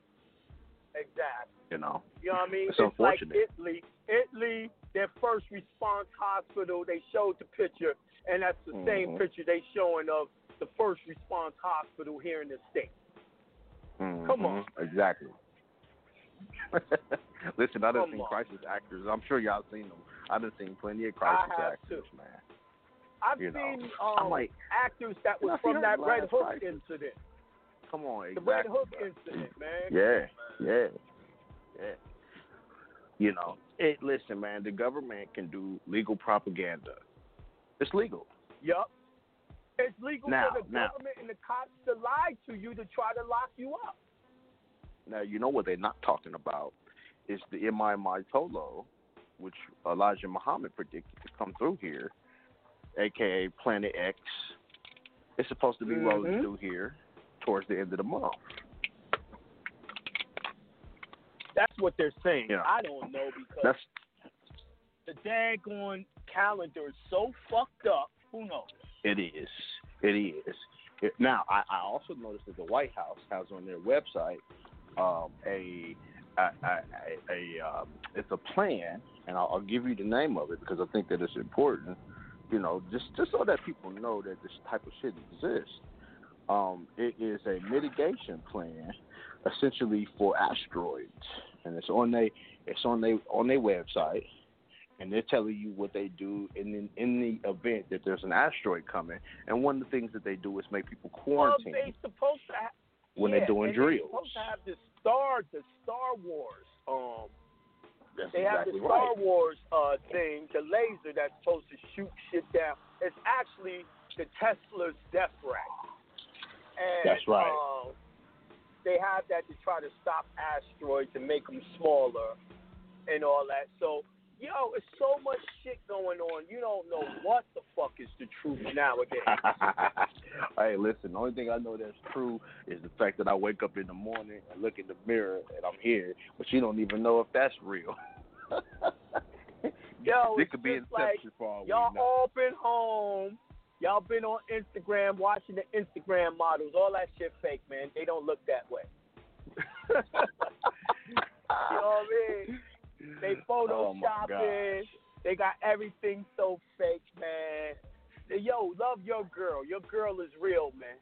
Exactly. You know. You know what I mean? It's like unfortunate. Italy. Italy, their first response hospital, they showed the picture, and that's the same Mhm. picture they showing of the first response hospital here in the state. Come on. Exactly. Listen, I done Come seen on. crisis actors. I'm sure y'all seen them. I done seen plenty of crisis actors, man. I've You seen um, like, actors that was from that Red Hook crisis. incident. Come on, The. Red Hook incident, man. Yeah, yeah, yeah. You know, it. Listen, man. The government can do legal propaganda. It's legal. Yup. It's legal Now- for the now. government and the cops to lie to you to try to lock you up. Now, you know what they're not talking about is the MIMI Tolo, which Elijah Muhammad predicted to come through here, aka Planet X. It's supposed to be rolling Mhm. through here towards the end of the month. That's what they're saying. Yeah. I don't know because That's the daggone calendar is so fucked up. Who knows? it is. It is. It, now, I, I also noticed that the White House has on their website um, a um, it's a plan, and I'll, I'll give you the name of it because I think that it's important. You know, just just so that people know that this type of shit exists. Um, it is a mitigation plan, essentially for asteroids, and it's on they it's on they on their website, and they're telling you what they do in in, in the event that there's an asteroid coming. And one of the things that they do is make people quarantine Well, they supposed to have when yeah, they're doing drills. They're supposed to have the Star the Star Wars. Um, That's they have the Star right. Wars uh thing, the laser that's supposed to shoot shit down. It's actually the Tesla's death ray. And, That's right. Um, they have that to try to stop asteroids and make them smaller and all that. So, yo, it's so much shit going on. You don't know what the fuck is the truth nowadays. hey, listen. The only thing I know that's true is the fact that I wake up in the morning and look in the mirror and I'm here, but you don't even know if that's real. Yo, it could be just like, Inception for all we Y'all know. all been home. Y'all been on Instagram watching the Instagram models. All that shit fake, man. They don't look that way. you know what I mean? They Oh, photoshopping. they got everything so fake, man. Yo, love your girl. Your girl is real, man.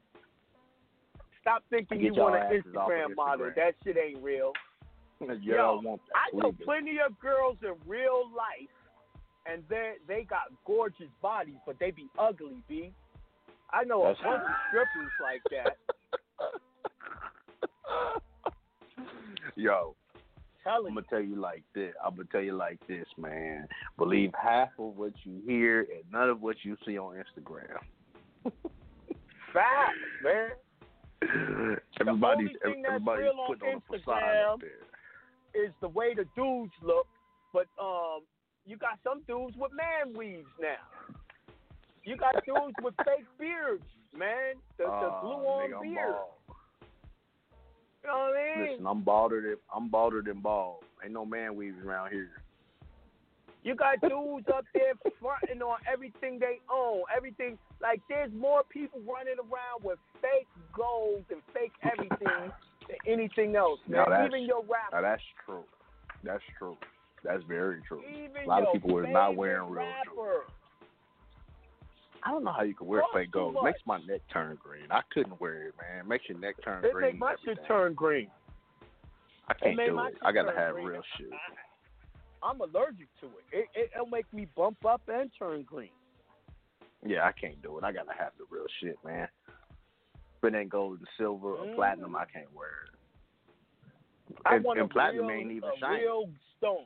Stop thinking you want an of Instagram model. That shit ain't real. Yo, don't want that. I know plenty of girls in real life, and they they got gorgeous bodies, but they be ugly, b. I know That's- a bunch of strippers like that. Yo, Tell I'm gonna tell you like this. I'm gonna tell you like this, man. Believe half of what you hear and none of what you see on Instagram. facts, man. Everybody's only thing that's everybody's real on putting on a facade Instagram up there. Is the way the dudes look, but um, you got some dudes with man weaves now. You got dudes with fake beards, man. The, the Ah, glue on beard. You know what I mean? Listen, I'm balder than I'm balder than bald. Ain't no man weaves around here. You got dudes up there fronting on everything they own, everything. Like there's more people running around with fake gold and fake everything than anything else, man. Now that's, Even your rap. that's true. That's true. That's very true. Even A lot of people are not wearing real jewelry. Rapper. I don't know how you can wear fake gold. It makes my neck turn green. I couldn't wear it, man. It Makes your neck turn It green. make and my shit turn green. I can't made do it. I gotta have green. real shit. I'm allergic to it. it, it it'll make me bump up and turn green. Yeah, I can't do it. I gotta have the real shit, man. If it ain't gold and silver or platinum, I can't wear it. I and, want and a platinum real, ain't even a shiny. real stone.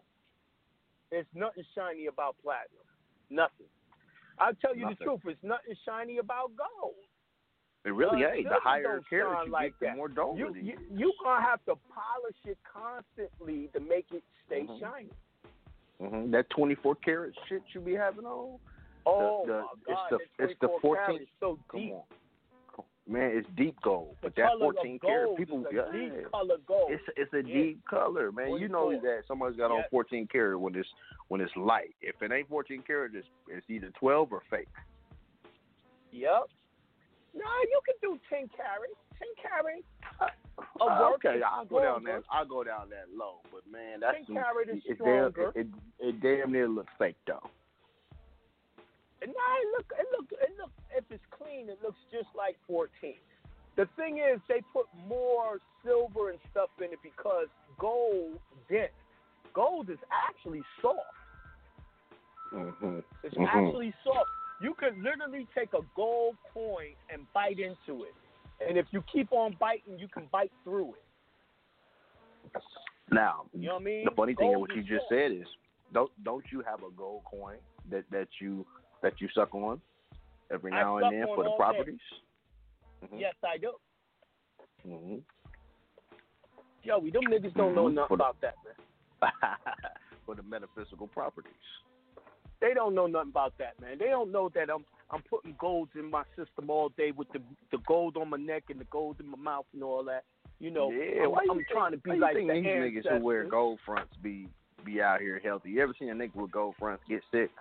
There's nothing shiny about platinum. Nothing. I'll tell you Nothing. the truth. It's nothing shiny about gold. It really Uh, ain't. The higher carats you like get, the that. more dull You, it is. you you gonna have to polish it constantly to make it stay Mhm. shiny. hmm That 24 karat shit you be having on. Oh the, my it's God! the it's the 24 14. karat is so Come on, man, it's deep gold. The But that 14 karat people, yeah, deep color gold. it's it's a Yeah. deep color, man. You know that somebody's got on 14 karat when it's when it's light. If it ain't 14 karat, it's, it's either 12 or fake. Yep. No, you can do 10 karat. 10 karat. Uh, Uh, okay, I'll go down that. I'll go down that low, but man, that's 10 some, carat is it, damn, stronger. it, it, it damn near looks fake though. No, it look, it look, it look. If it's clean, it looks just like 14. The thing is, they put more silver and stuff in it because gold dent. Gold is actually soft. Mm-hmm. It's actually soft. You could literally take a gold coin and bite into it, and if you keep on biting, you can bite through it. Now, You know what I mean? the funny thing is what you just soft. said is don't don't you have a gold coin that that you that you suck on every now and then for the properties? Mhm. Yes, I do. hmm Yo, we them niggas don't know Mhm. nothing the- about that, man. for the metaphysical properties. They don't know nothing about that, man. They don't know that I'm I'm putting golds in my system all day with the the gold on my neck and the gold in my mouth and all that. You know, yeah, I'm, why you I'm think- trying to be why you like think the these niggas who wear gold fronts be be out here healthy. You ever seen a nigga with gold fronts get sick?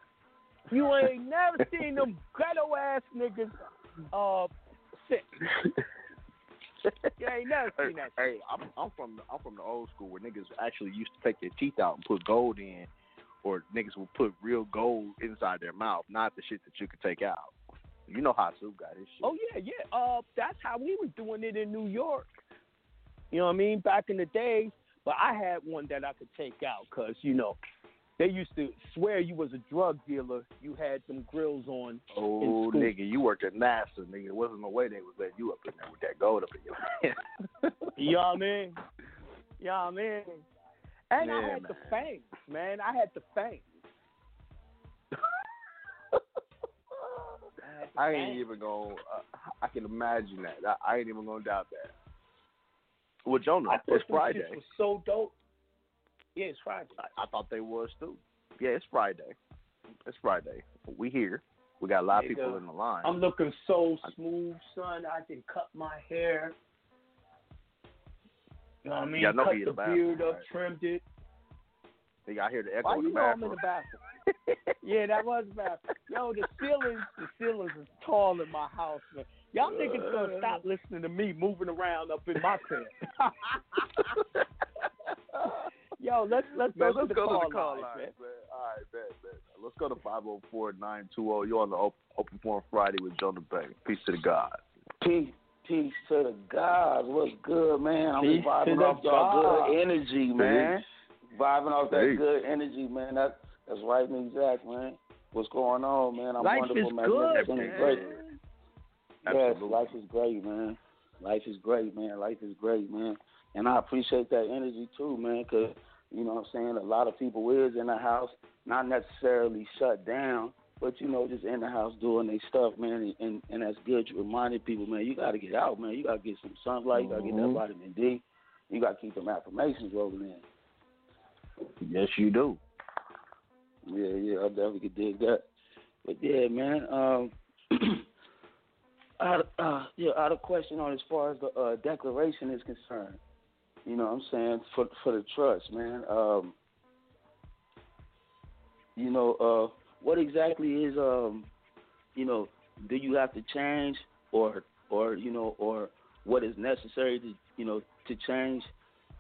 You ain't never seen them ghetto ass niggas uh sick. You ain't never seen that. hey, I'm I'm from the, I'm from the old school where niggas actually used to take their teeth out and put gold in, or niggas would put real gold inside their mouth, not the shit that you could take out. You know how Sue got his shit. Oh yeah, yeah. Uh, that's how we was doing it in New York. You know what I mean? Back in the days. But I had one that I could take out because you know they used to swear you was a drug dealer. You had them grills on. Oh, nigga, you worked at NASA, nigga. It wasn't no way they was letting you up in there with that gold up in your hand. You know what I mean? You know what I mean? And I Yeah, had the man. fame, man. I had the had the I ain't even gonna. Uh, I can imagine that. I, I ain't even gonna doubt that. Well, Jonah, I it's Friday. was so dope. Yeah, it's Friday. I, I thought they was too. Yeah, it's Friday. It's Friday. We here. We got a lot of people in the line. I'm looking so smooth, son. I can cut my hair. You know what I mean? Yeah, I know cut the the bathroom, beard up, right? trimmed it. Nigga, I hear the echo Why in you the know I'm in the bathroom? yeah, that was the bathroom. Yo, the ceilings, the ceilings is tall in my house, man. Y'all niggas gonna stop uh. listening to me moving around up in my crib. Yo, let's let's Man, go let's to the go call, to the call lines, line, man. man. All right, bet, bet. Let's go to 504-920. You're on the Open, open Forum Friday with Jonah Bey. Peace to the God. Peace, peace to the God. What's good, man? I'm Peace vibing off y'all good energy, man. Vibing off that Peace. good energy, man. That that's right and exact, man. What's going on, man? I'm Life wonderful, is magnificent, good, and man. great. Yes, life is great, man. Life is great, man. Life is great, man. And I appreciate that energy too, man, because, you know what I'm saying, a lot of people is in the house, not necessarily shut down, but, you know, just in the house doing their stuff, man, and, and, that's good. You reminded people, man, you got to get out, man. You got to get some sunlight. You got to get that Mhm. vitamin D. You got to keep them affirmations rolling in. Yes, you do. Yeah, yeah, I definitely could dig that. But yeah, man, um, I had, uh, yeah, I had a question on as far as the uh, declaration is concerned. You know what I'm saying for for the trust, man. Um, you know, uh, what exactly is um, you know, do you have to change or or you know or what is necessary to you know to change?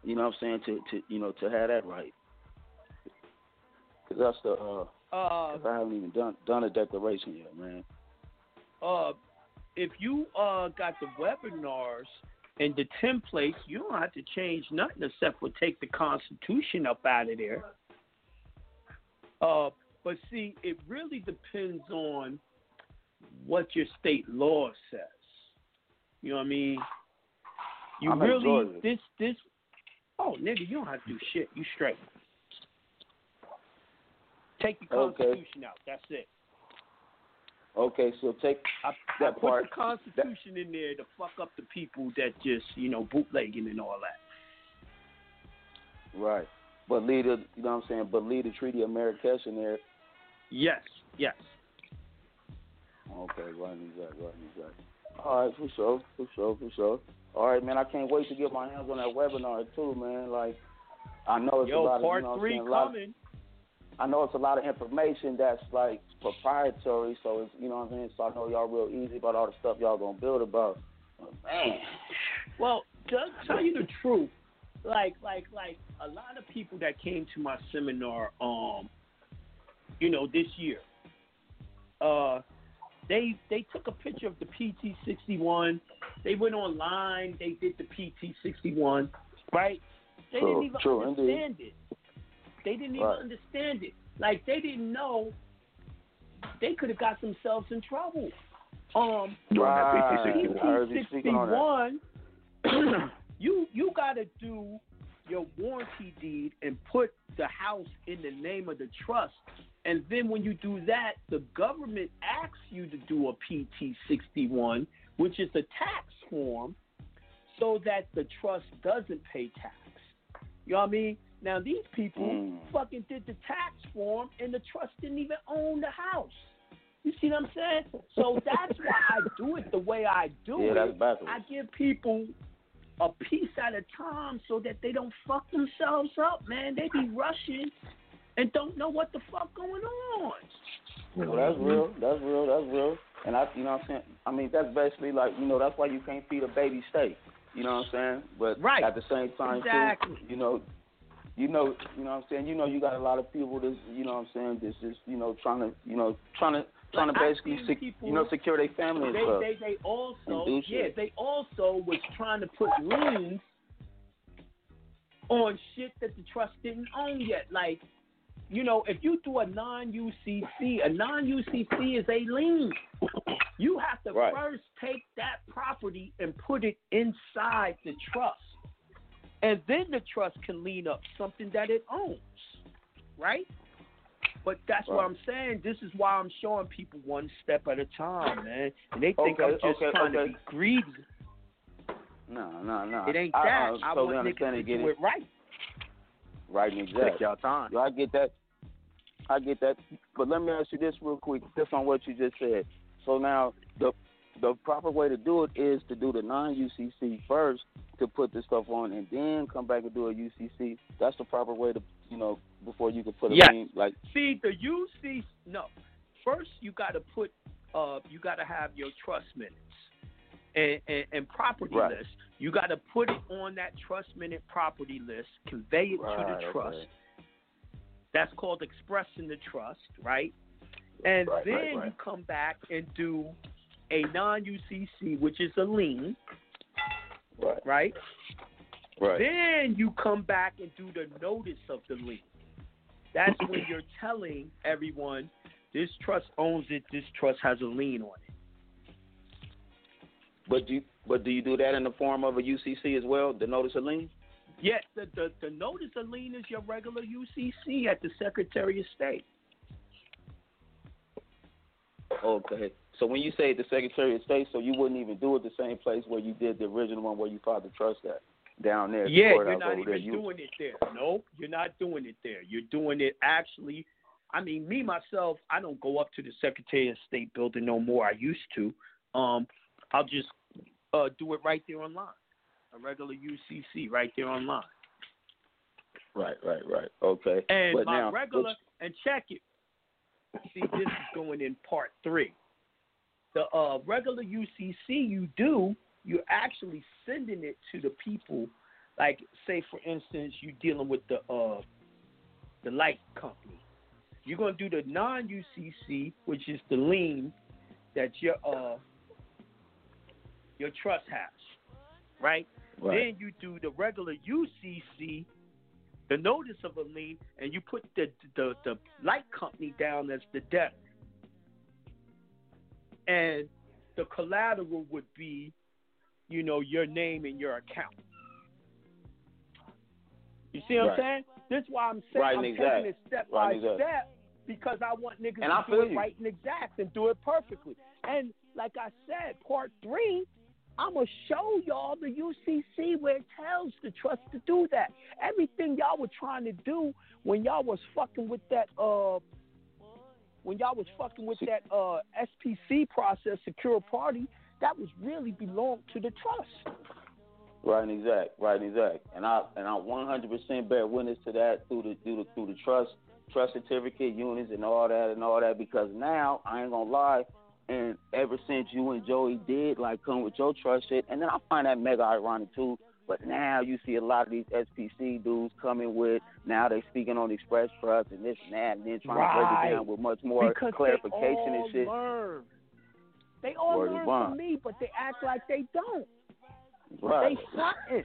You know what I'm saying to to you know to have that right. Because that's the uh, Uh, 'cause I haven't even done done a declaration yet, man. uh, if you uh got the webinars and the templates, you don't have to change nothing except for take the Constitution up out of there. Uh, but see, it really depends on what your state law says. You know what I mean? You I'm really this this. Oh, nigga, you don't have to do shit. You straight. Take the Okay. Constitution out. That's it. Okay, so take I, that I put part. the Constitution in there to fuck up the people that just, you know, bootlegging and all that. Right. But lead the you know what I'm saying, but lead the Treaty of Marrakesh in there. Yes, yes. Okay, right exactly, right exactly. All right, for sure, for sure, for sure. All right, man, I can't wait to get my hands on that webinar too, man. Like I know it's a Yo, of part you know three coming. I know it's a lot of information that's like proprietary, so it's you know what I'm saying. So I know y'all real easy about all the stuff y'all gonna build about. But, man, Well, to tell you the truth, like, like, like a lot of people that came to my seminar, um, you know, this year, uh, they they took a picture of the PT sixty one. They went online. They did the PT sixty one, right? They True, didn't even true, indeed. understand it. They didn't even Right. understand it. Like they didn't know they could have got themselves in trouble. Um, Right. I heard you speaking on that. 61, you you got to do your warranty deed and put the house in the name of the trust. And then when you do that, the government asks you to do a PT 61, which is a tax form, so that the trust doesn't pay tax. You know what I mean? Now these people Mm. fucking did the tax form, and the trust didn't even own the house. You see what I'm saying? So that's why I do it the way I do Yeah, it. I give people a piece at a time so that they don't fuck themselves up, man. They be rushing and don't know what the fuck going on. Well, that's real. That's real. That's real. And I, you know, what I'm saying. I mean, that's basically like, you know, that's why you can't feed a baby steak. You know what I'm saying? But Right. at the same time, Exactly. too, you know, you know, you know what I'm saying. You know, you got a lot of people that's, you know what I'm saying, that's just, you know, trying to, you know, trying to, trying Like, to basically, sec- people- you know, secure their family They, they they also yeah they also was trying to put liens on shit that the trust didn't own yet. Like, you know, if you do a non UCC, a non UCC is a lien. You have to Right. first take that property and put it inside the trust, and then the trust can lien up something that it owns, right? But that's what I'm saying. This is why I'm showing people one step at a time, man. And they think Okay, I'm just okay, trying okay. to be greedy. No, no, no. It ain't I, that. I, I, totally want understand niggas to get do it. it right. Right and exact. Take y'all time. Yo, I get that. I get that. But let me ask you this real quick, just on what you just said. So now the the proper way to do it is to do the non UCC first to put this stuff on, and then come back and do a UCC. That's the proper way to, you know, before you can put a Yes. lien, like See, the UCC. no. First, you got to put, uh, you got to have your trust minutes and, and, and property Right. list. You got to put it on that trust minute property list, convey it to the trust. okay. That's called expressing the trust, right? And Right, then right, right. you come back and do a non UCC, which is a lien, right, right? right. Then you come back and do the notice of the lien. That's when you're telling everyone this trust owns it, this trust has a lien on it. But do you, but do you do that in the form of a UCC as well? The notice of lien. Yes, the, the, the notice of lien is your regular UCC at the Secretary of State. Okay. So when you say the Secretary of State, so you wouldn't even do it the same place where you did the original one where you filed the trust at down there. Yeah, you're not there. even You- doing it there. Nope, you're not doing it there. You're doing it actually. I mean, me myself, I don't go up to the Secretary of State building no more. I used to. Um, I'll just uh, do it right there online. A regular UCC right there online. Right, right, right. Okay. And but my now, regular which- and check it. see, this is going in part three. The uh, regular UCC you do, you're actually sending it to the people. Like, say for instance, you're dealing with the uh, the light company. You're gonna do the non UCC, which is the lien that your uh your trust has, right? Right. Then you do the regular UCC, the notice of a lien, and you put the the, the light company down as the debtor. And the collateral would be, you know, your name and your account. You see what Right. I'm saying? This is why I'm saying Right I'm taking it step Right by exact. step because I want niggas And I to do it you. right and exact and do it perfectly. And like I said, part three, I'm gonna show y'all the UCC where it tells the trust to do that. Everything y'all were trying to do when y'all was fucking with that uh when y'all was fucking with that uh SPC process, secure party, that was really belonged to the trust. Right and exact, right and exact. And I and I 100% bear witness to that through the through the through the trust trust certificate units and all that and all that because now I ain't gonna lie. And ever since you and Joey did like come with your trust shit, and then I find that mega ironic too. But now you see a lot of these SPC dudes coming with now they're speaking on Express Trust and this and that, and then trying to break it down with much more because clarification and shit. Learn. They all Word learn from me, but they act like they don't. Right. They fronting.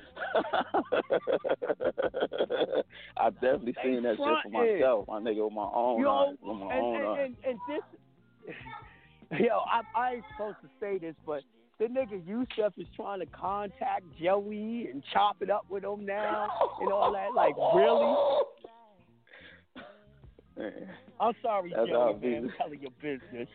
I've definitely They seen that shit for myself, my nigga, with my own know, eyes. With my and, own and, eyes. and, and this, yo, I, I ain't supposed to say this, but the nigga Yusef is trying to contact Joey and chop it up with him now and all that. Like, really? I'm sorry, That's Joey, man. I'm telling your business.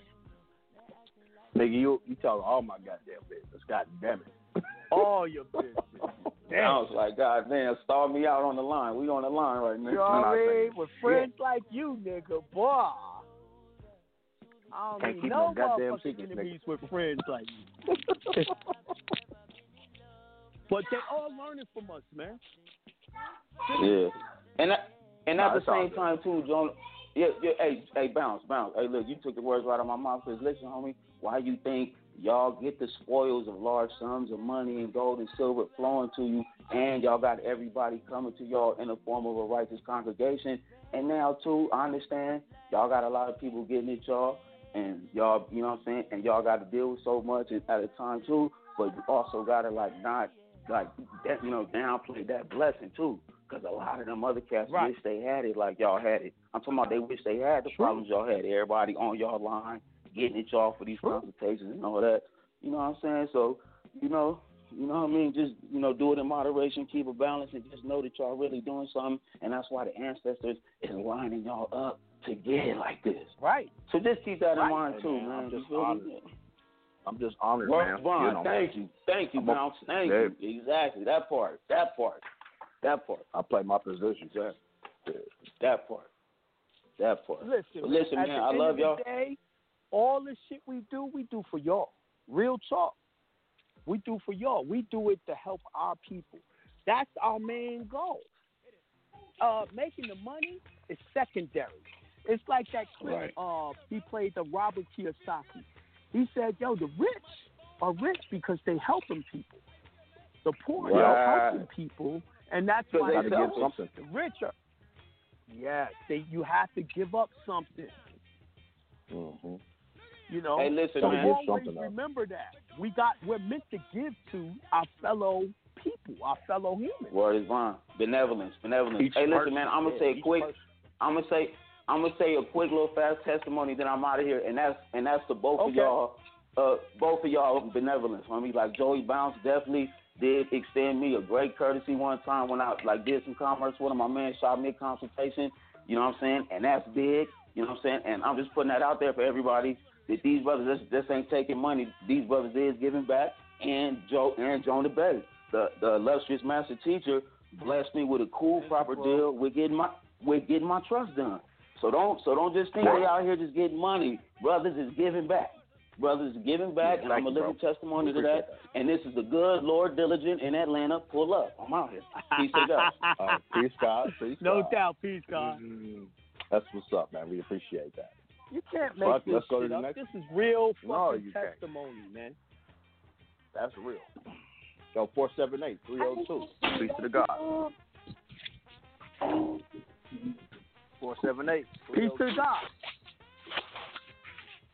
Nigga, you you talking all my goddamn business. God damn it. All your business. Damn. I was like, God damn, start me out on the line. We on the line right now. You know what I mean? With friends like you, nigga, boy. I don't Can't need keep no no goddamn secrets, enemies with friends like you. but they all learning from us, man. Yeah. And at, and Nah, at the same time too, John. Yeah, yeah. Hey, hey, bounce, bounce. Hey, look, you took the words right out of my mouth. Cause listen, homie, why you think y'all get the spoils of large sums of money and gold and silver flowing to you, and y'all got everybody coming to y'all in the form of a righteous congregation. And now too, I understand y'all got a lot of people getting at y'all, and y'all, you know what I'm saying, and y'all got to deal with so much at a time too. But you also got to like not like that, you know, downplay that blessing too. Because a lot of them other cats Right. wish they had it like y'all had it. I'm talking about they wish they had the problems y'all had. Everybody on y'all line, getting at y'all for these consultations and all that. You know what I'm saying? So, you know, you know what I mean? Just, you know, do it in moderation, keep a balance, and just know that y'all really doing something. And that's why the ancestors is lining y'all up to get it like this. Right. So just keep that in Right. mind, too, man, man. I'm just feel honored. I'm just honored, Well, man. Vaughn, you know, thank you. Thank you, I'm Bounce. Thank Yeah. you. Exactly. That part. That part. That part. I play my position. Yeah. That part. That part. Listen, But listen, at man, the I end love of the y'all. Day, all the shit we do, we do for y'all. Real talk. We do for y'all. We do it to help our people. That's our main goal. Uh, making the money is secondary. It's like that clip. Right. Uh, he played the Robert Kiyosaki. He said, "Yo, the rich are rich because they helping people. The poor Right. are helping people, and that's So why they gotta they give selfish. something. The rich are. Yes, they. You have to give up something. Mm-hmm. You know, Hey, listen, so man. always Something up. remember that we got we're meant to give to our fellow people, our fellow humans. Word is bond. Benevolence. Benevolence. Each hey, listen, person, man, I'm gonna yeah, say each quick person. I'm gonna say I'm gonna say a quick little fast testimony, then I'm out of here, and that's and that's to both of y'all, uh, both of y'all benevolence. I mean, like Joey Bounce definitely did extend me a great courtesy one time when I like did some commerce with him. My man shot me a consultation. You know what I'm saying? And that's big. You know what I'm saying? And I'm just putting that out there for everybody that these brothers this, just ain't taking money. These brothers is giving back. And Joe and Joan the Bey, the the illustrious master teacher, blessed me with a cool proper deal with getting my with getting my trust done. So don't so don't just think they out here just getting money. Brothers is giving back. Brothers is giving back, Yeah, and I'm a living bro. testimony to Appreciate that. And this is the good Lord Diligent in Atlanta. Pull up. I'm out here. Peace to God. All right, peace, God. Peace, No God. doubt, peace, God. Mhm. That's what's up, man. We appreciate that. You can't make Fuck, this let's go to shit the up. next- This is real fucking No, you can't. testimony, man. That's real. Yo, 478 302. Peace to the God. 478 Peace to God.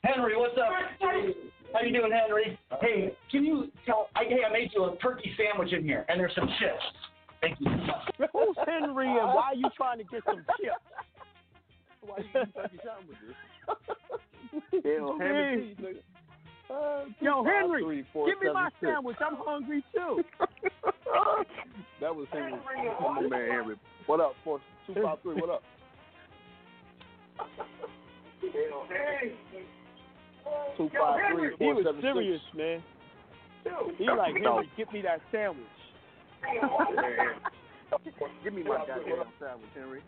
Henry, what's up? How you doing, Henry? Hey, can you tell? I, hey, I made you a turkey sandwich in here, and there's some chips. Thank you. Who's Henry and why are you trying to get some chips? Why are you eating turkey sandwiches? Hell, ham Hey. and cheese, nigga. Uh, Yo, Henry, 253 give me my 476. sandwich. I'm hungry too. That was Henry. My man Henry. What up? Four two five three. What up? Two five three he was seven serious, six. man. He That's like dope. Henry, get me that sandwich. Give me my goddamn sandwich, Henry.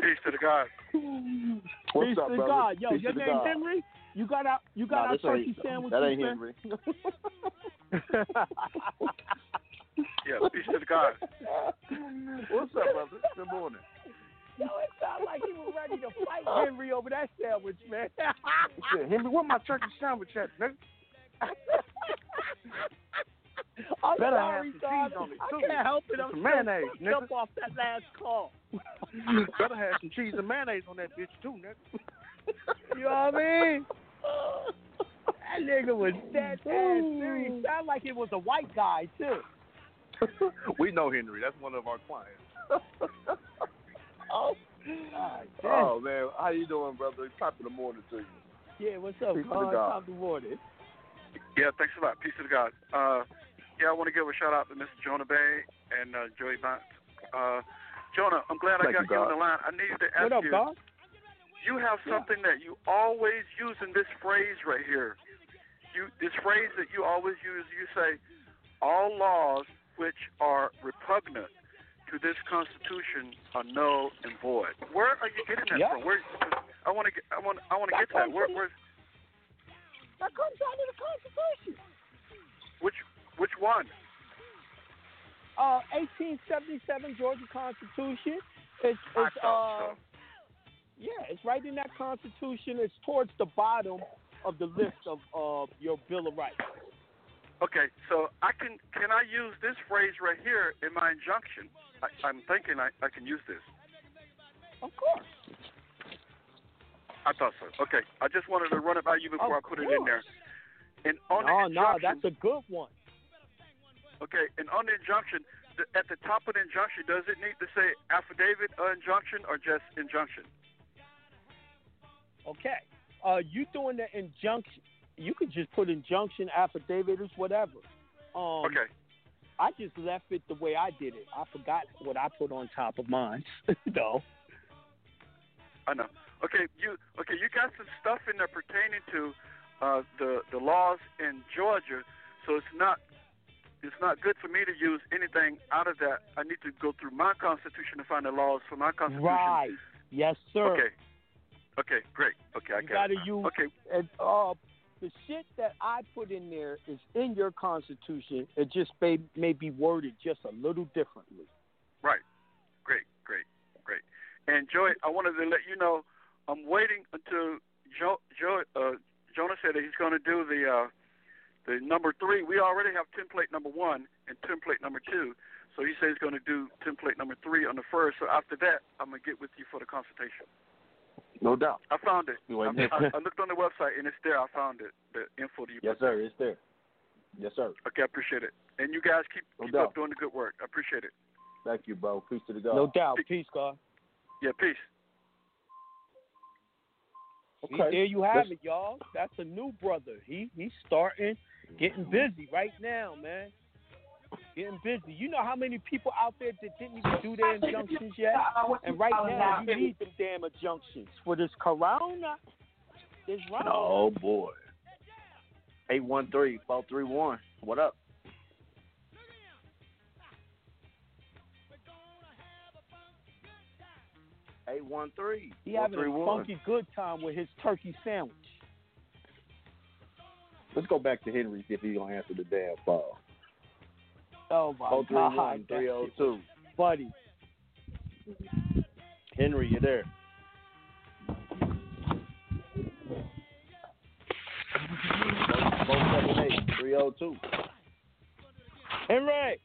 Peace to the God. What's Peace up, to brother? God. Yo, Peace your the name God. Henry? You got out you got Nah, our this ain't- turkey sandwiches, That ain't? Henry. Yeah, peace to the God. What's up, brother? Good morning. Yo, it sounded like he was ready to fight Henry over that sandwich, man. Henry, where my turkey sandwich at, nigga? I'm Better have sorry, some dog. cheese on it, I can't help it. I'm Some mayonnaise, nigga. up off that last call. Better have some cheese and mayonnaise on that bitch too, nigga. You know what I mean? That nigga was dead ass serious. Sound like it was a white guy too. we know Henry. That's one of our clients. Oh, oh man, how you doing, brother? Top of the morning to you. Yeah, what's up, Peace to the Carl? God. Top of the morning. Yeah, thanks a lot. Peace to God. Uh, yeah, I want to give a shout out to Mr. Jonah Bey and uh, Joey Bounce. Uh, Jonah, I'm glad I got you, you on the line. I need to ask What up, you. Carl? You have something that you always use in this phrase right here. You this phrase that you always use. You say, "All laws which are repugnant to this Constitution are null and void." Where are you getting that Yeah. from? Where? I want to get. I want. I want to That get that. Where? Where's That comes out of the Constitution. which? Which one? Uh, 1877 Georgia Constitution. It's, it's uh, yeah, it's right in that Constitution. It's towards the bottom of the list of uh, your Bill of Rights. Okay, so I can can I use this phrase right here in my injunction? I, I'm thinking I, I can use this. Of course. I thought so. Okay, I just wanted to run it by you before Of I put it in there. And on no, the no, that's a good one. okay, and on the injunction, the, at the top of the injunction, does it need to say affidavit or injunction or just injunction? Okay. Uh, you doing the injunction? You could just put injunction, affidavit, or whatever. Um, Okay. I just left it the way I did it. I forgot what I put on top of mine. no. I know. Okay, you okay? You got some stuff in there pertaining to uh, the the laws in Georgia, so it's not it's not good for me to use anything out of that. I need to go through my constitution to find the laws for my constitution. Right. Yes, sir. Okay. Okay. Great. Okay, I You got gotta it. use Okay. and uh the shit that I put in there is in your constitution. It just may may be worded just a little differently. Right. Great. Great. Great. And Joey, I wanted to let you know I'm waiting until Joe, Joe, uh, Jonah said that he's going to do the uh, the number three. We already have template number one and template number two. So he says he's going to do template number three on the first. So after that, I'm going to get with you for the consultation. No doubt. I found it. You I, ain't- I, I looked on the website and it's there. I found it. The info that you Yes, put sir. It's there. Yes, sir. Okay, I appreciate it. And you guys keep No keep doubt. up doing the good work. I appreciate it. Thank you, bro. Peace to the God. No doubt. Peace, God. Yeah, peace. See, Okay. there you have Let's- it, y'all. That's a new brother. He he's starting, getting busy right now, man. Getting busy. You know how many people out there that didn't even do their injunctions yet? And right now, you need them damn injunctions for this corona. This round. Oh boy. 813-431. What up? Eight one three. He having a funky good time with his turkey sandwich. Let's go back to Henry see if he's gonna answer the damn phone. Oh my 031 302. Buddy. Henry, you there? Three oh two. Henry.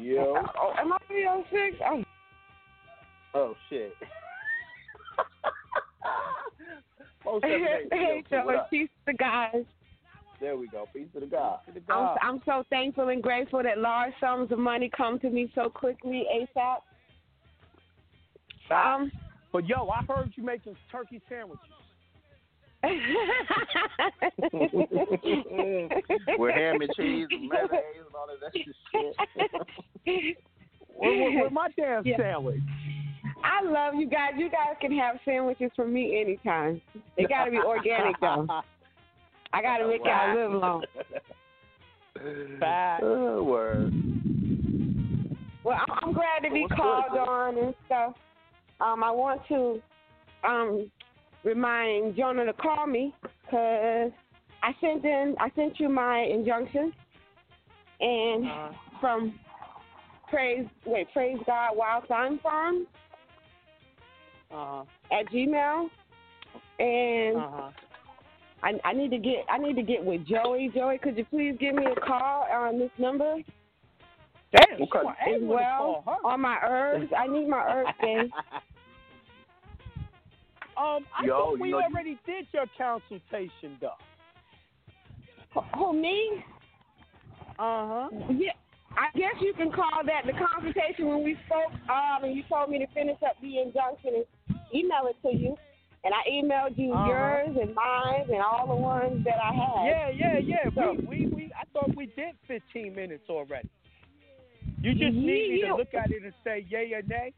Yo. Oh, am I three zero six? I'm. Oh shit. Four seven eight. Oh hey, Joe, peace to guys. There we go. Peace to the God. I'm, I'm so thankful and grateful that large sums of money come to me so quickly, ASAP. Um, But yo, I heard you making turkey sandwiches. With ham and cheese and mayonnaise and all that extra shit. Where, where, where my damn Yeah. sandwich? I love you guys. You guys can have sandwiches from me anytime. They got to be organic though. I got to make it I live long. Bye. Oh, word. Well, I'm, I'm glad to be What's called good? on and stuff. Um, I want to um remind Jonah to call me because I sent in I sent you my injunction and Uh-huh. from praise wait praise God Wild Sign Farm Uh-huh. at Gmail and Uh-huh. I, I need to get I need to get with Joey. Joey, could you please give me a call on this number Damn, Okay. as well on my herbs? I need my herbs day. Um, I Yo, thought you we know you- already did your consultation, though. Who me? Uh huh. Yeah, I guess you can call that the consultation when we spoke. Um, and you told me to finish up the injunction and email it to you. And I emailed you Uh-huh. yours and mine and all the ones that I had. Yeah, yeah, yeah. So- We, we, we, I thought we did 15 minutes already. You just need me to look at it and say yay or nay.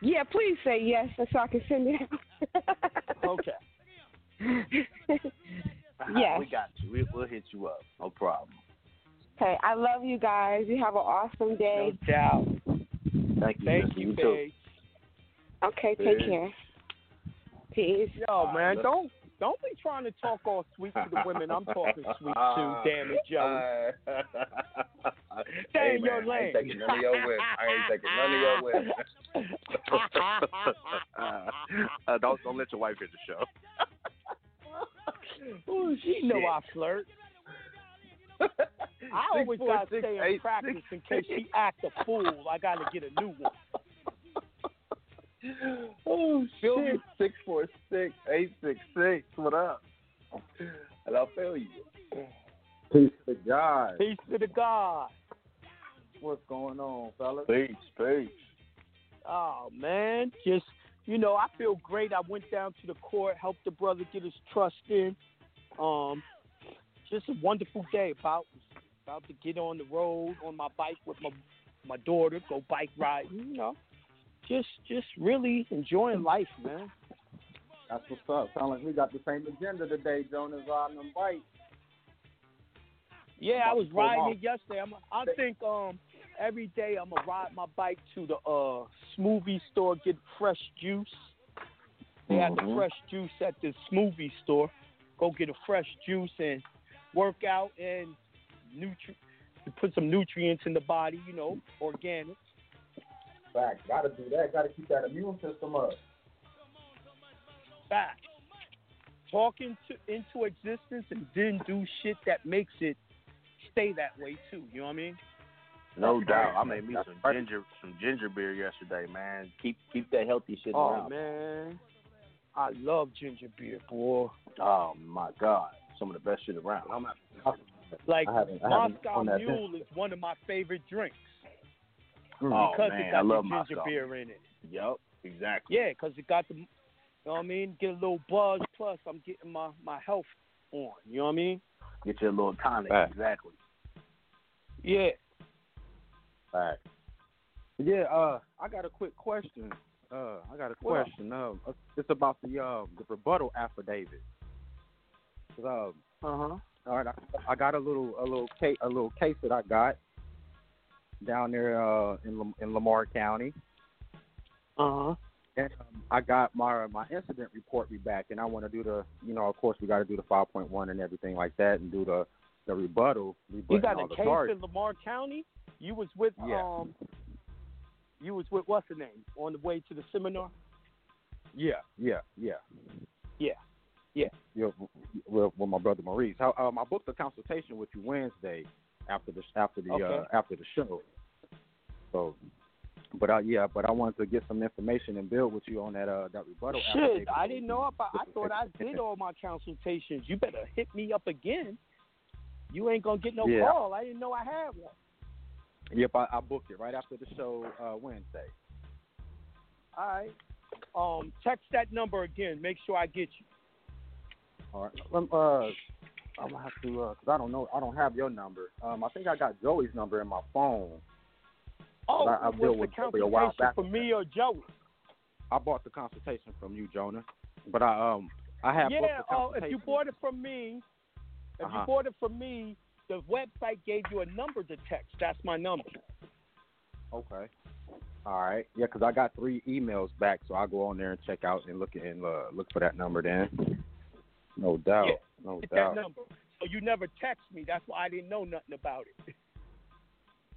Yeah, please say yes so I can send it out. Okay. Yes. We got you. We, we'll hit you up. No problem. Okay, I love you guys. You have an awesome day. No day. doubt. Thank you. Thank sister. you, too. Okay, take Peace. care. Peace. Yo, man, don't don't be trying to talk all sweet to the women I'm talking sweet to. Damn it, Joey. Stay hey, in your man, I ain't taking none of your women. I ain't taking none of your women. uh, don't don't let your wife hear the show. Ooh, she know Shit. I flirt. I always four, gotta six, stay in eight, practice six, in case she act a fool. I gotta get a new one. oh Feel shit! me? Six four six eight six six. What up? And I'll feel you. Peace to God. Peace to the God. What's going on, fellas? Peace, peace. Oh man, just you know, I feel great. I went down to the court, helped the brother get his trust in. Um, just a wonderful day. About about to get on the road on my bike with my my daughter, go bike riding. You know, just just really enjoying life, man. That's what's up. Sound like we got the same agenda today, Jonas riding them bike. Yeah, I was riding it yesterday. I'm, I think um every day I'm gonna ride my bike to the uh smoothie store, get fresh juice. They have the fresh juice at the smoothie store. Go get a fresh juice and work out and nutri- put some nutrients in the body. You know, organic. Fact. Gotta do that. Gotta keep that immune system up. Fact. Talking into into existence and then do shit that makes it stay that way too. You know what I mean? No That's doubt. right. I made me That's some right. ginger some ginger beer yesterday, man. Keep keep that healthy shit Oh around. man, I love ginger beer, boy. Oh my god. Some of the best shit around. I'm not, Like I haven't- I haven't Moscow done Mule is one of my favorite drinks Oh, because man, it I love the ginger beer in it. Yep, exactly. Yeah, because it got the, you know what I mean, get a little buzz. Plus, I'm getting my my health on. You know what I mean? Get your little tonic. Right. Exactly. Yeah. Fact. Yeah, uh, I got a quick question. Uh, I got a What up? question. Uh, it's about the uh, the rebuttal affidavit. Um, Uh huh. all right, I, I got a little a little case a little case that I got down there uh, in Lam- in Lamar County. Uh huh. And um, I got my my incident report me back, and I want to do the you know of course we got to do the five point one and everything like that, and do the the rebuttal. You got a case charges. in Lamar County. You was with Yeah. um. You was with what's the name on the way to the seminar? Yeah, yeah, yeah. Yeah. Yeah. With, with my brother Maurice. How, um, I booked a consultation with you Wednesday after the after the Okay. uh, after the show. So, but I yeah, but I wanted to get some information and build with you on that uh that rebuttal. Shit. I didn't know if I, I thought I did all my consultations. You better hit me up again. You ain't gonna get no Yeah. call. I didn't know I had one. Yep, I, I booked it right after the show uh, Wednesday. All right. Um, text that number again. Make sure I get you. All right. Um, uh, I'm gonna have to uh 'cause I don't know. I don't have your number. Um, I think I got Joey's number in my phone. Oh, I- I dealt the with Joey a while back. for me or Joey? I bought the consultation from you, Jonah. But I um I have yeah. the Oh, if you bought it from me, if Uh-huh. you bought it from me, the website gave you a number to text. That's my number. Okay. All right. Yeah, because I got three emails back, so I'll go on there and check out and look and uh, look for that number then. No doubt. Yeah, No Get doubt. that number. So you never text me. That's why I didn't know nothing about it.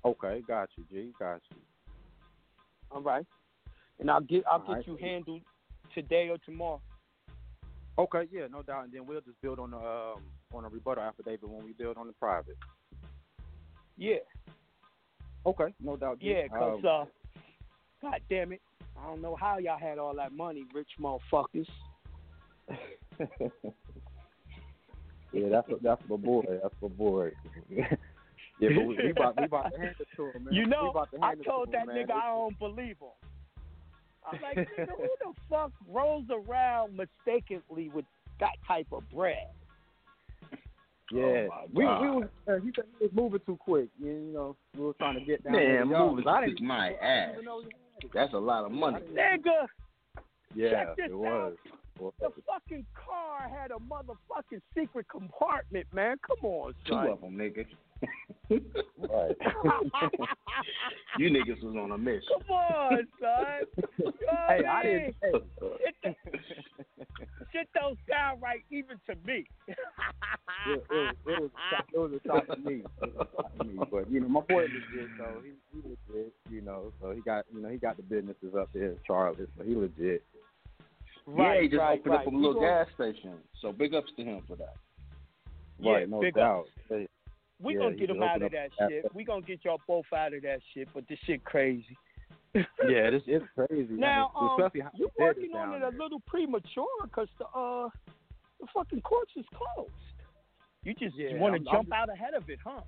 Okay, got you, G. Got you. All right. And I'll get I'll All get right. you handled today or tomorrow. Okay, yeah, no doubt. And then we'll just build on the um on a rebuttal affidavit when we build on the private. Yeah. Okay, no doubt. G. Yeah, 'cause Um, uh, God damn it, I don't know how y'all had all that money, rich motherfuckers. yeah, that's that's my boy. That's my boy. yeah, but we, we about we about to hand it to him, man. You know, about to I told to him, that man. nigga I don't believe him. I'm like, nigga, who the fuck rolls around mistakenly with that type of bread? Yeah, Oh, we we was uh, he said he was moving too quick. You, you know, we were trying to get down. Man, there to y'all, moving but I didn't- my ass. even know he had it. That's a lot of money. Nigga, Yeah, check this it was. Well, the fucking car had a motherfucking secret compartment, man. Come on, son. Two of them, nigga. right. you niggas was on a mission. Come on, son. You know Hey, I I didn't. Hey, Shit, don't- sound right even to me. it, it, was, it was a it was a shock to me. It was a shock to me. But you know, my boy legit though. He he legit. You know, so he got you know he got the businesses up there in Charlotte, so he legit. Yeah, he just right, opened right. up a little gonna- gas station. So big ups to him for that. Yeah, right, no doubt. ups. We yeah, gonna get him out of that shit. We gonna get y'all both out of that shit. But this shit crazy. Yeah, this it's crazy. Now, I um, you working on it a little premature because the uh the fucking courts is closed. You just Yeah, want to I'm- I'm jump just- out ahead of it, huh?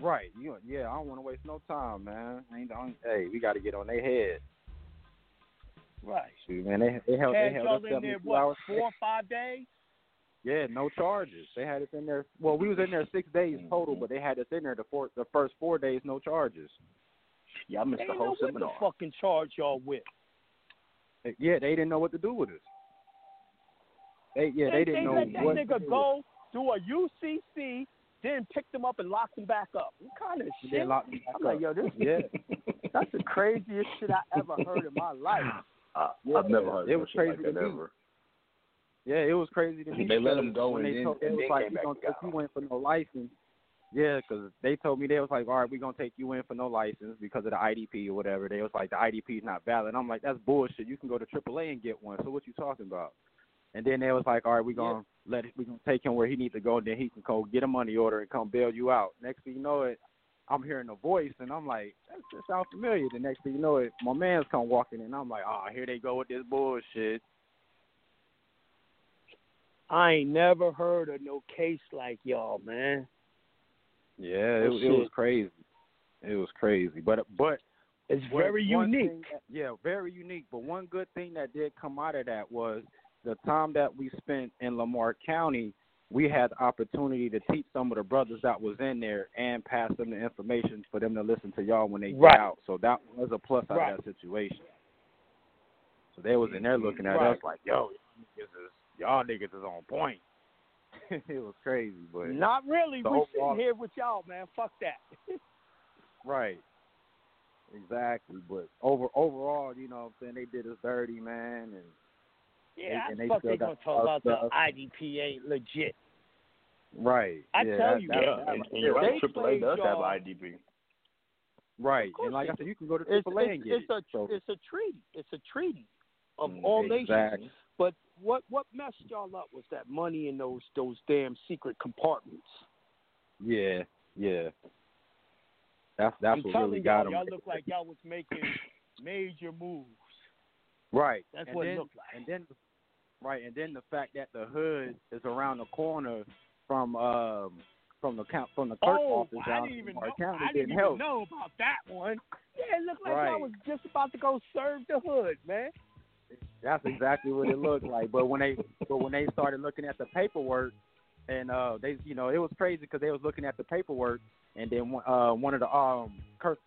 Right. You, yeah, I don't want to waste no time, man. Ain't the only, hey, we got to get on their head. Right. Shoot, man, they they held they held us in there 72 what hours. four or five days? Yeah, no charges. They had us in there. Well, we was in there six days Mm-hmm. total, but they had us in there the four, the first four days, no charges. Yeah, I missed They the didn't know whole what seminar. the fucking charge y'all with. Yeah, they didn't know what to do with us. They yeah, they, didn't know what. They let that what. nigga go do a UCC, then pick them up and lock them back up. What kind of They shit? locked me back I'm like, yo, this Yeah. that's the craziest shit I ever heard in my life. Uh, Yeah, I've never heard it was shit like crazy to that me. ever. Yeah, it was crazy to me. They let because him go and they then- told, it and was then like, came we back gonna and take got you in for no license. Yeah, because they told me they was like, all right, we're gonna take you in for no license because of the IDP or whatever. They was like, the IDP is not valid. I'm like, that's bullshit. You can go to AAA and get one. So what you talking about? And then they was like, all right, we're gonna let it, we're gonna take him where he needs to go. And then he can go get a money order and come bail you out. Next thing you know it, I'm hearing a voice and I'm like, that just sounds familiar. The next thing you know it, my man's come walking in. I'm like, oh, here they go with this bullshit. I ain't never heard of no case like y'all, man. Yeah, it, it was crazy. It was crazy, but but It's very unique. that- yeah, very unique. But one good thing that did come out of that was the time that we spent in Lamar County. We had the opportunity to teach some of the brothers that was in there and pass them the information for them to listen to y'all when they get Right. out. So that was a plus out Right. of that situation. So they was in there looking at Right. us like, "Yo, niggas is, y'all niggas is on point." it was crazy, but Not really. We sitting here with y'all, man. Fuck that. Right. Exactly. But over overall, you know what I'm saying, they did us dirty, man, and yeah, and I they fuck still they gonna talk our about the stuff. IDP ain't legit. Right. I yeah, tell that- you, that- yeah, that- and- and you're right, AAA does have y'all- IDP. Right. course And like I said, you can go to It's, AAA it's, and get it's it. a So- it's a treaty. It's a treaty of Mm, all exactly. nations. But what what messed y'all up was that money in those those damn secret compartments. Yeah, yeah. That's that's I'm what telling really y'all, got him. y'all look like y'all was making major moves. Right. That's and what it looked like. And then, right, and then the fact that the hood is around the corner from um from the count from the clerk Oh, office I didn't even know. County I didn't didn't even know about that one. Yeah, it looked like Right. y'all was just about to go serve the hood, man. That's exactly what it looked like. But when they but when they started looking at the paperwork, and uh they you know it was crazy because they was looking at the paperwork, and then one- uh one of the um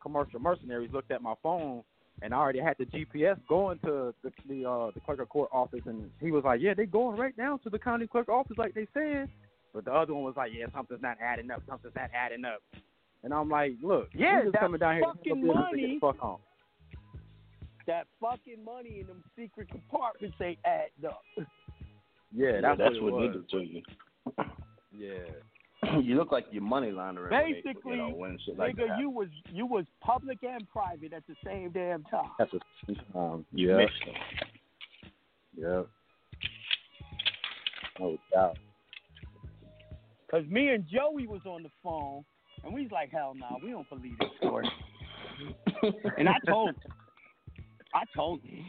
commercial mercenaries looked at my phone, and I already had the GPS going to the the uh the clerk of court office, and he was like, yeah, they going right now to the county clerk office like they said. But the other one was like, yeah, something's not adding up, something's not adding up. And I'm like, look, Yeah, we just coming down here to fucking handle business and get money- the fuck on. That fucking money in them secret compartments ain't adding up. Yeah, that's, that's what, what it niggas was. to you. Yeah. you look like you're money laundering. Basically, you know, when shit like nigga, that you was you was public and private at the same damn time. That's a um, yeah. yeah. Yeah. No doubt. Cause me and Joey was on the phone, and we was like, hell no, we don't believe this story. and I told him. I told him.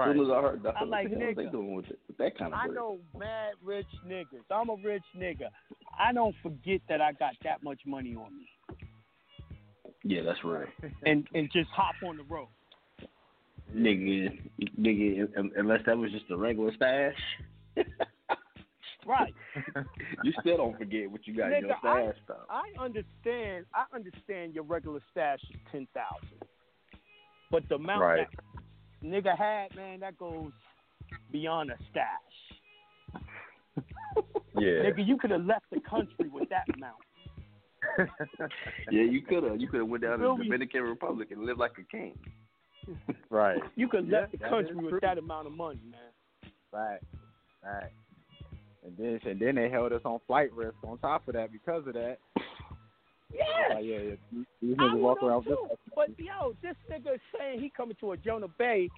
As soon as I heard that, I'm like, what the hell are they doing with, it, with that kind of I bread? know mad rich niggas. I'm a rich nigga. I don't forget that I got that much money on me, Yeah, that's right. and and just hop on the road. nigga, nigga, unless that was just a regular stash, Right. you still don't forget what you got in your Nigga, I, stash stuff. I understand. I understand your regular stash is ten thousand, but the amount Right. that nigga had, man, that goes beyond a stash. Yeah. Nigga, you could have left the country with that amount. yeah, you could have. You could have went down to Feel the me? Dominican Republic and lived like a king. Right. You could have Yeah, left the country with that amount of money, man. Right. Right. And then and then they held us on flight risk on top of that because of that. Yeah. Like, yeah, yeah. These- niggas walk around too. But yo, this nigga is saying he coming to a Jonah Bey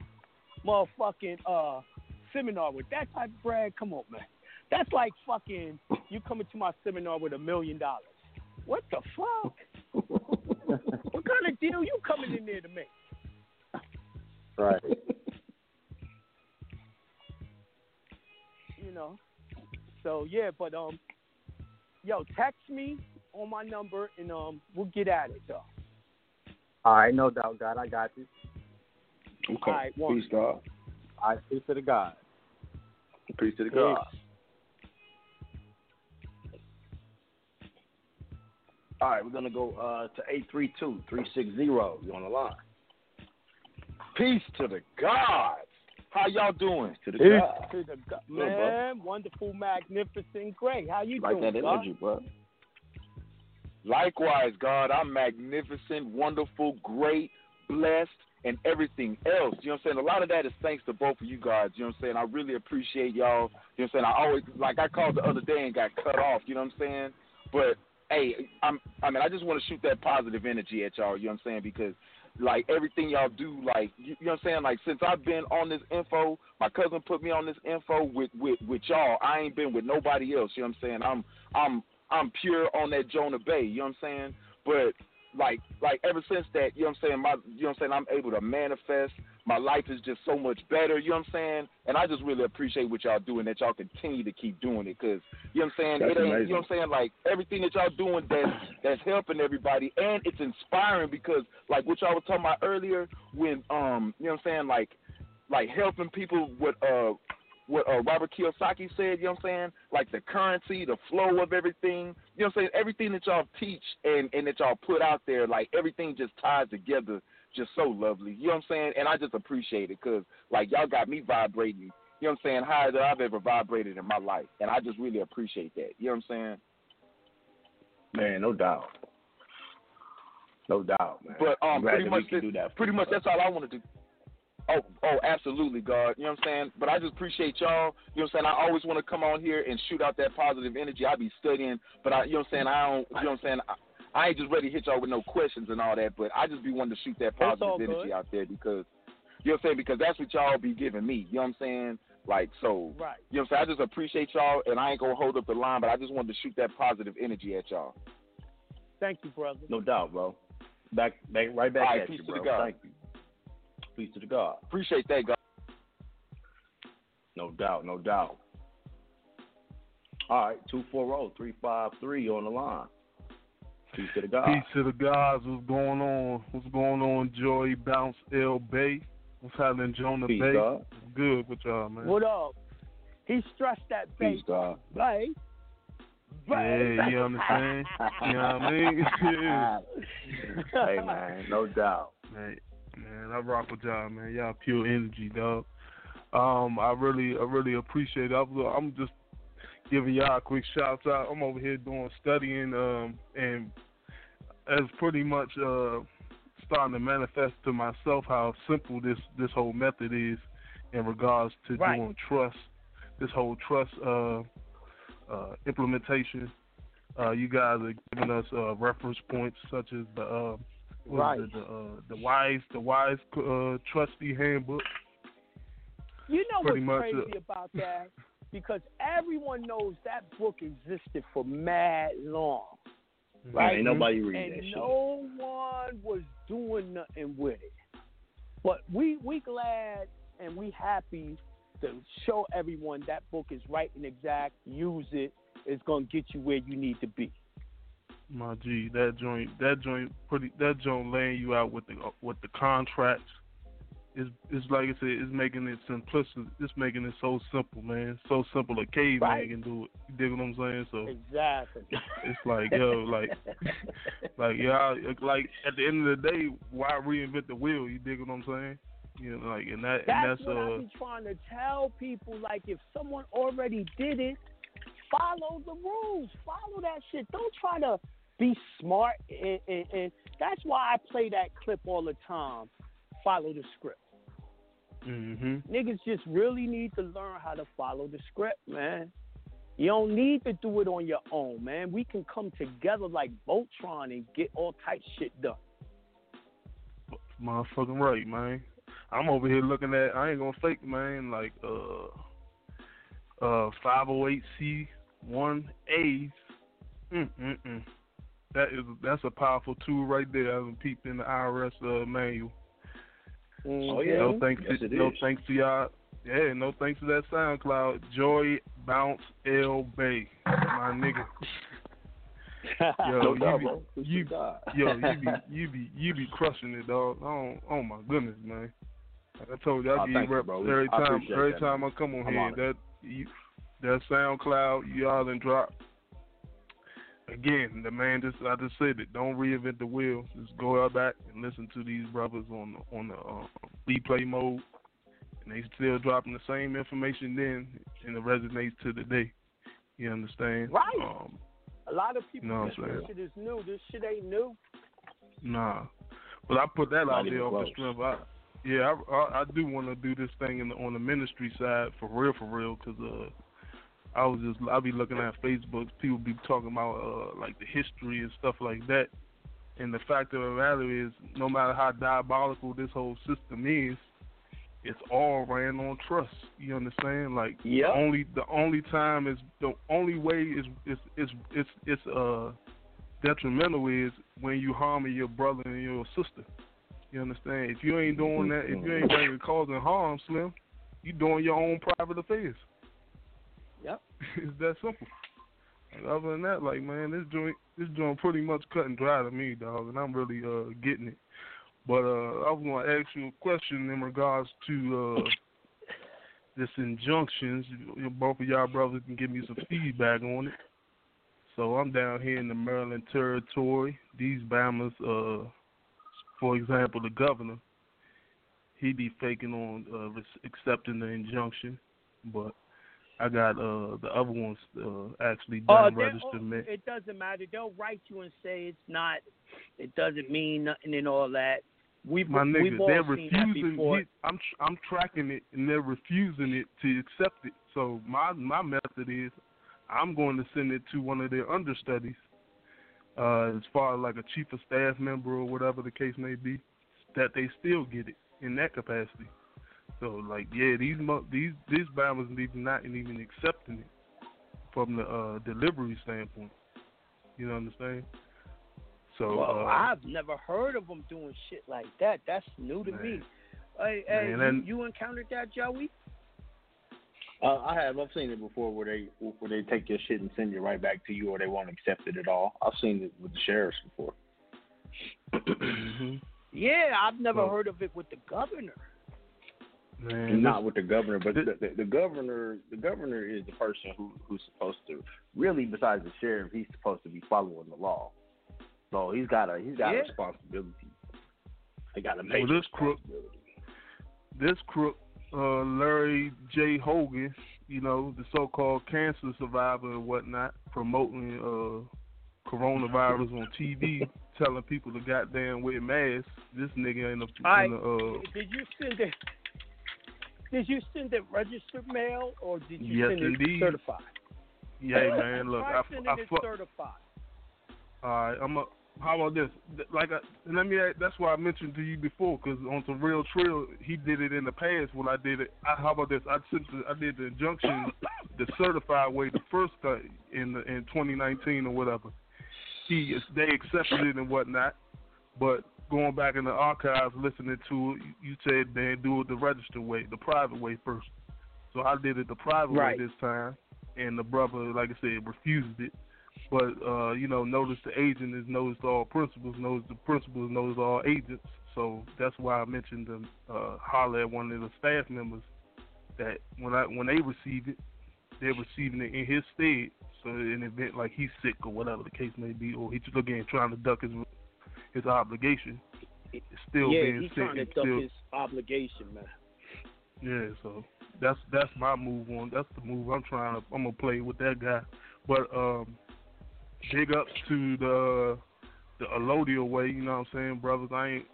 motherfucking uh seminar with that type of bread. Come on, man. That's like fucking you coming to my seminar with a million dollars. What the fuck? what kind of deal you coming in there to make? Right. You know. So yeah, but um, yo, text me on my number and um, we'll get at it though. All right, no doubt, God, I got you. Okay. All right, one. Peace, God. All right, peace to the God. Peace to the Peace. God. All right, we're gonna go uh, to eight three two three six zero. You on the line? Peace to the gods. How y'all doing? To the Peace. God. To the go- bro. man, wonderful, magnificent, great. How you Like doing, Like that God? energy, bro. Likewise, God, I'm magnificent, wonderful, great, blessed, and everything else. You know what I'm saying? A lot of that is thanks to both of you guys. You know what I'm saying? I really appreciate y'all. You know what I'm saying? I always like I called the other day and got cut off. You know what I'm saying? But hey, I'm I mean I just want to shoot that positive energy at y'all. You know what I'm saying? Because like everything y'all do, like you, you know what I'm saying. Like since I've been on this info, my cousin put me on this info with with with y'all. I ain't been with nobody else. You know what I'm saying? I'm I'm I'm pure on that Jonah Bey. You know what I'm saying? But like like ever since that, you know what I'm saying, my you know what I'm saying, I'm able to manifest. My life is just so much better, you know what I'm saying? And I just really appreciate what y'all doing that y'all continue to keep doing it cuz you know what I'm saying? That's it ain't amazing. you know what I'm saying like everything that y'all doing that's that's helping everybody and it's inspiring because like what y'all was talking about earlier when um you know what I'm saying like like helping people with uh what uh, Robert Kiyosaki said, you know what I'm saying? Like the currency, the flow of everything, you know what I'm saying? Everything that y'all teach and, and that y'all put out there, like everything just ties together just so lovely. You know what I'm saying? And I just appreciate it because, like, y'all got me vibrating, you know what I'm saying, higher than I've ever vibrated in my life. And I just really appreciate that. You know what I'm saying? Man, no doubt. No doubt, man. But um, pretty much, we can do that. pretty much that's all I wanted to. Oh, oh, absolutely, God. You know what I'm saying? But I just appreciate y'all. You know what I'm saying? I always want to come on here and shoot out that positive energy. I be studying, but I, you know what I'm saying? I don't, you know what I'm saying? I, I ain't just ready to hit y'all with no questions and all that, but I just be wanting to shoot that positive energy good. out there because, you know what I'm saying? Because that's what y'all be giving me. You know what I'm saying? Like so, Right. you know what I'm saying? I just appreciate y'all, and I ain't gonna hold up the line, but I just wanted to shoot that positive energy at y'all. Thank you, brother. No doubt, bro. Back, back, right back All right, at peace you, to bro. the God. Thank you. Peace to the God. Appreciate that, guys. No doubt, no doubt. All right, 240-353 on the line. Peace to the God. Peace to the guys. What's going on? What's going on, Joy Bounce L Bay? What's happening, Jonah Peace, Bey? God. Good with y'all, man. What up? He stressed that Peace, bass. God. Bey. Yeah, you understand? you know what I mean? hey, man, no doubt. Man, man, I rock with y'all, man. Y'all pure energy, dog. Um, I really, I really appreciate it. I'm, just giving y'all a quick shout out. I'm over here doing studying, um, and as pretty much uh, starting to manifest to myself how simple this this whole method is in regards to Right. doing trust. This whole trust uh, uh, implementation. Uh, you guys are giving us uh, reference points such as the uh, Right. is it, the uh, the wise the wise uh, trustee handbook. You know Pretty what's much, uh, crazy about that? Because everyone knows that book existed for mad long. Yeah, Right? ain't nobody read and that shit. no one was doing nothing with it. But we we glad and we happy to show everyone that book is right and exact. Use it. It's gonna get you where you need to be. My G, that joint, that joint, pretty, that joint laying you out with the with the contracts. Is is like I said, it's making it simplistic. It's making it so simple, man. So simple a caveman Right. can do it. You dig what I'm saying? So Exactly. it's like yo, like, like yeah, like at the end of the day, why reinvent the wheel? You dig what I'm saying? You know, like and that That's, and that's what I uh, be trying to tell people. Like, if someone already did it, follow the rules. Follow that shit. Don't try to be smart. And, and, and that's why I play that clip all the time. Follow the script. hmm Niggas just really need to learn how to follow the script, man. You don't need to do it on your own, man. We can come together like Voltron and get all type shit done. Motherfucking right, man. I'm over here looking at. I ain't gonna fake, man. Like uh, uh, 508c one A's. Mm mm mm. That is that's a powerful tool right there. I haven't peeped in the IRS uh, manual. Oh, yeah. No thanks Yes, to no is. thanks to y'all. Yeah, no thanks to that SoundCloud. Joy Bounce L Bay, my nigga. Yo, no you be, bro. You, yo, you be, you be, you be crushing it, dog. Oh, oh my goodness, man. Like I told you, I Oh, give you you, reps bro. every I time. appreciate Every that, time man. I come on I'm here, honored. that you, that SoundCloud, y'all done drop. Again, the man just I just said it. Don't reinvent the wheel. Just go out back and listen to these brothers on the, on the uh, replay mode, and they still dropping the same information then, and it resonates to the day. You understand? Right. Um, A lot of people No, I'm think this shit is new. This shit ain't new. Nah, but I put that Not out there off the close. strength. I, yeah, I, I, I do want to do this thing in the, on the ministry side for real, for real, because uh, I was just I be looking at Facebook, people be talking about uh like the history and stuff like that, and the fact of the matter is, no matter how diabolical this whole system is, it's all ran on trust. You understand? Like Yep. the only the only time is the only way is is is it's it's uh detrimental is when you harming your brother and your sister. You understand? If you ain't doing that, if you ain't bringing causing harm, Slim, you doing your own private affairs. Yep. it's that simple. And other than that, like man, this joint this joint pretty much cut and dry to me, dog, and I'm really uh getting it. But uh I was gonna ask you a question in regards to uh this injunctions. You- Both of y'all brothers can give me some feedback on it. So I'm down here in the Maryland territory. These Bamas, uh, for example, the governor, he be faking on uh, accepting the injunction, but I got uh, the other ones uh, actually Oh, done they- registered. oh, it doesn't matter. They'll write you and say it's not. It doesn't mean nothing and all that. We've My we've they're refusing. He, I'm I'm tracking it, and they're refusing it to accept it. So my my method is, I'm going to send it to one of their understudies, uh, as far as like a chief of staff member or whatever the case may be, that they still get it in that capacity. So like, yeah, these mo- these these bombers even not even accepting it from the uh, delivery standpoint. You know what I'm saying? So well, uh, I've never heard of them doing shit like that. That's new to me. Hey, hey, Man, you, and- you encountered that, Joey? Uh, I have. I've seen it before where they where they take your shit and send it right back to you, or they won't accept it at all. I've seen it with the sheriffs before. Mm-hmm. Yeah, I've never Oh. heard of it with the governor. Man, not with the governor, but the, the, the governor, the governor is the person who who's supposed to really, besides the sheriff, he's supposed to be following the law. So he's got a he's got Yeah. a responsibility. He got a Well, major this crook, this crook, uh, Larry J. Hogan, you know, the so-called cancer survivor and whatnot, promoting uh, coronavirus on TV, telling people to goddamn wear masks. This nigga ain't the, All in the uh, Did you send it? Did you send it registered mail or did you Yes, send it indeed. certified? yeah, man. Look, I, sending I it certified. All right, I'm a. How about this? Like, I, let me. That's why I mentioned to you before, because on some real trail, he did it in the past. When I did it, I, how about this? I sent. The, I did the injunction, the certified way, the first time in the, in 2019 or whatever. He they accepted it and whatnot, but going back in the archives, listening to it, you said they do it the register way, the private way first. So I did it the private Right. way this time, and the brother, like I said, refused it. But uh, you know, notice the agent is knows all principals, knows the principals knows all agents. So that's why I mentioned them uh, holler at one of the staff members that when I when they receive it, they're receiving it in his stead. So in event like he's sick or whatever the case may be, or he's just again trying to duck his his obligation, it's still yeah, being he's sent. trying to duck still, his obligation, man. yeah, so that's that's my move on. That's the move I'm trying to. I'm gonna play with that guy. But um, big ups to the the Elodia way. You know what I'm saying, brothers? I ain't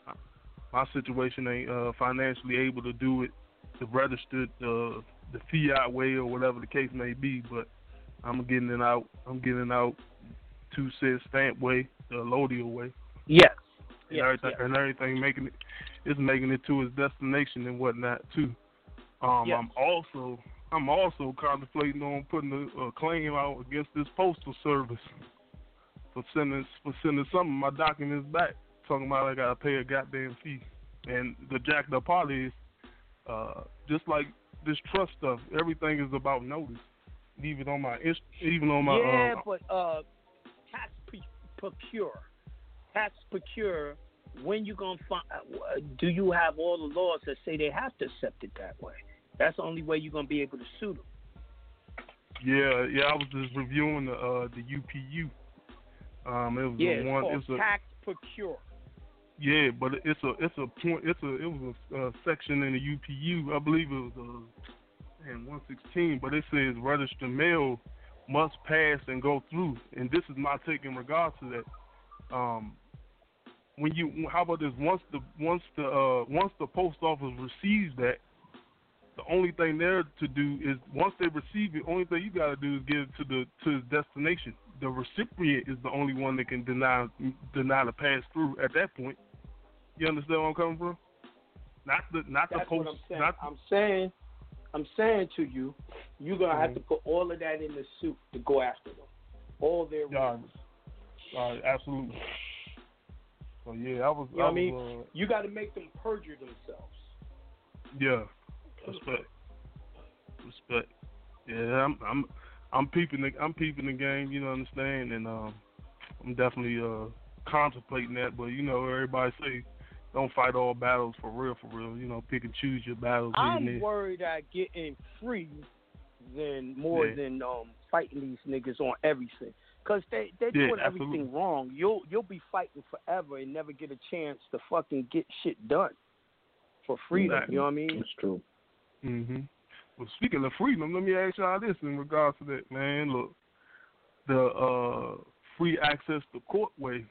my situation ain't uh, financially able to do it the registered uh, the fiat way or whatever the case may be. But I'm getting it out. I'm getting out two cent stamp way, the Elodia way Yes. and Yes, everything yes. and everything making it it's making it to its destination and whatnot too. Um Yes. I'm also I'm also contemplating on putting a, a claim out against this postal service for sending for sending some of my documents back, talking about I gotta pay a goddamn fee. And the jack the part is, uh, just like this trust stuff, everything is about notice. Even on my even on my yeah, uh, but uh, tax procure, tax procure. When you gonna find? Uh, do you have all the laws that say they have to accept it that way? That's the only way you're gonna be able to sue them. Yeah, yeah. I was just reviewing the uh, the UPU. Um, it was Yeah, a one. called It's a tax procure. yeah, but it's a it's a point. It's a it was a uh, section in the UPU. I believe it was uh, in 116, but it says registered mail must pass and go through. And this is my take in regards to that. Um, when you how about this? Once the once the uh, once the post office receives that, the only thing there to do is once they receive it, the only thing you got to do is get it to the to its destination. The recipient is the only one that can deny deny the pass through at that point. You understand where I'm coming from? Not the not That's the post. what I'm saying. Not I'm saying, I'm saying to you, you're gonna have Mhm. to put all of that in the suit to go after them. All their Yeah, uh, absolutely. So yeah, I was. You I I mean? uh, You got to make them perjure themselves. Yeah, respect, respect. Yeah, I'm I'm I'm peeping the I'm peeping the game. You know, understand, and um, I'm definitely uh contemplating that. But you know, everybody say don't fight all battles for real, for real. You know, pick and choose your battles. I'm worried at getting free than more Yeah. than um fighting these niggas on everything. Cause they they're Yeah, doing absolutely. everything wrong. You'll you'll be fighting forever and never get a chance to fucking get shit done for freedom. Exactly. You know what I mean? It's true. hmm Well, speaking of freedom, let me ask y'all this in regards to that, man. Look, the uh, free access to courtway. way.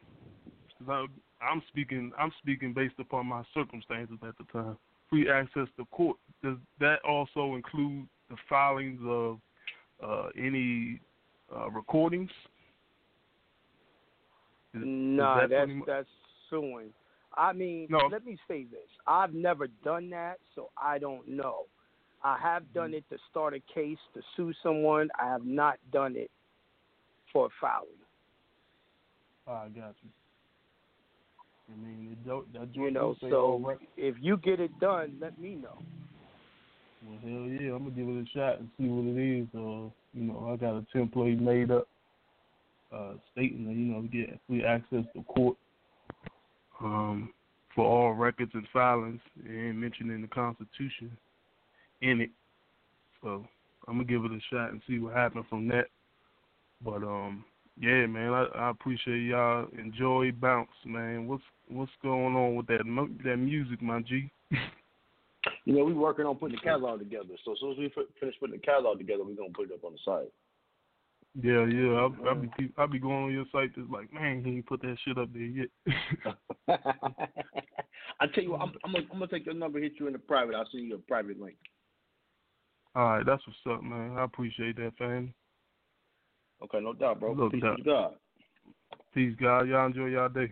'cause I, I'm speaking. I'm speaking based upon my circumstances at the time. Free access to court. Does that also include the filings of uh, any uh, recordings? Is- is Nah, that that's that's suing. I mean, No. let me say this. I've never done that, so I don't know. I have done it to start a case to sue someone. I have not done it for filing. I got you. I mean, it don't, that You know, do say all so right. if you get it done, let me know. Well, hell yeah, I'm gonna give it a shot and see what it is. Uh, you know, I got a template made up, uh, stating that you know we get free access to court, um, for all records and filings, and mentioned in the Constitution, in it. So I'm gonna give it a shot and see what happens from that. But um, yeah, man, I, I appreciate y'all. Enjoy bounce, man. What's what's going on with that that music, my G? You know, we working on putting the catalog together. So as soon as we fi- finish putting the catalog together, we're gonna put it up on the site. Yeah, yeah. I'll, I'll be keep- I'll be going on your site just like, man, he ain't put that shit up there yet. I tell you what, I'm, I'm, gonna, I'm gonna take your number, hit you in the private. I'll send you a private link. All right, that's what's up, man. I appreciate that, fam. Okay, no doubt, bro. No Peace doubt. to God. Peace, God. Y'all enjoy y'all day.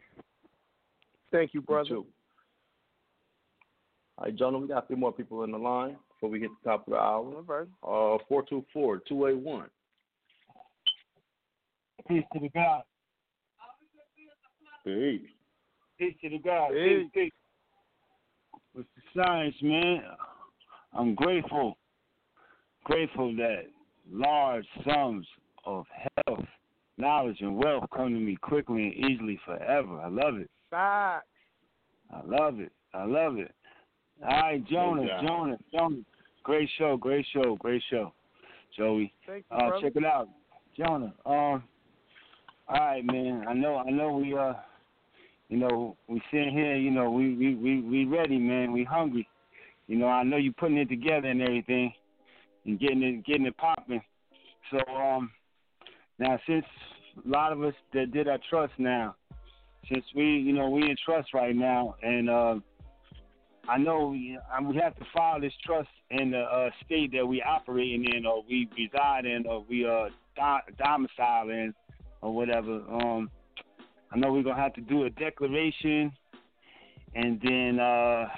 Thank you, brother. too. All right, Jonah, we got a few more people in the line before we hit the top of the hour. All right. Uh, four two four two eight one. Peace to the God. Peace. Peace to the God. Peace. Peace. With the science, man, I'm grateful. Grateful that large sums of health, knowledge, and wealth come to me quickly and easily forever. I love it. Facts. I love it. I love it. All right, Jonah. Jonah, Jonah. Great show, great show, great show. Joey. Thank you, Uh, check it out. Jonah. Um all right, man. I know I know we uh you know, we sitting here, you know, we we we, we ready, man. We hungry. You know, I know you putting it together and everything and getting it getting it popping. So um now since a lot of us that did our trust now, since we you know, we in trust right now and uh I know we, we have to file this trust in the uh, state that we operating in, or we reside in, or we uh do- domicile in, or whatever. Um, I know we're gonna have to do a declaration, and then uh, a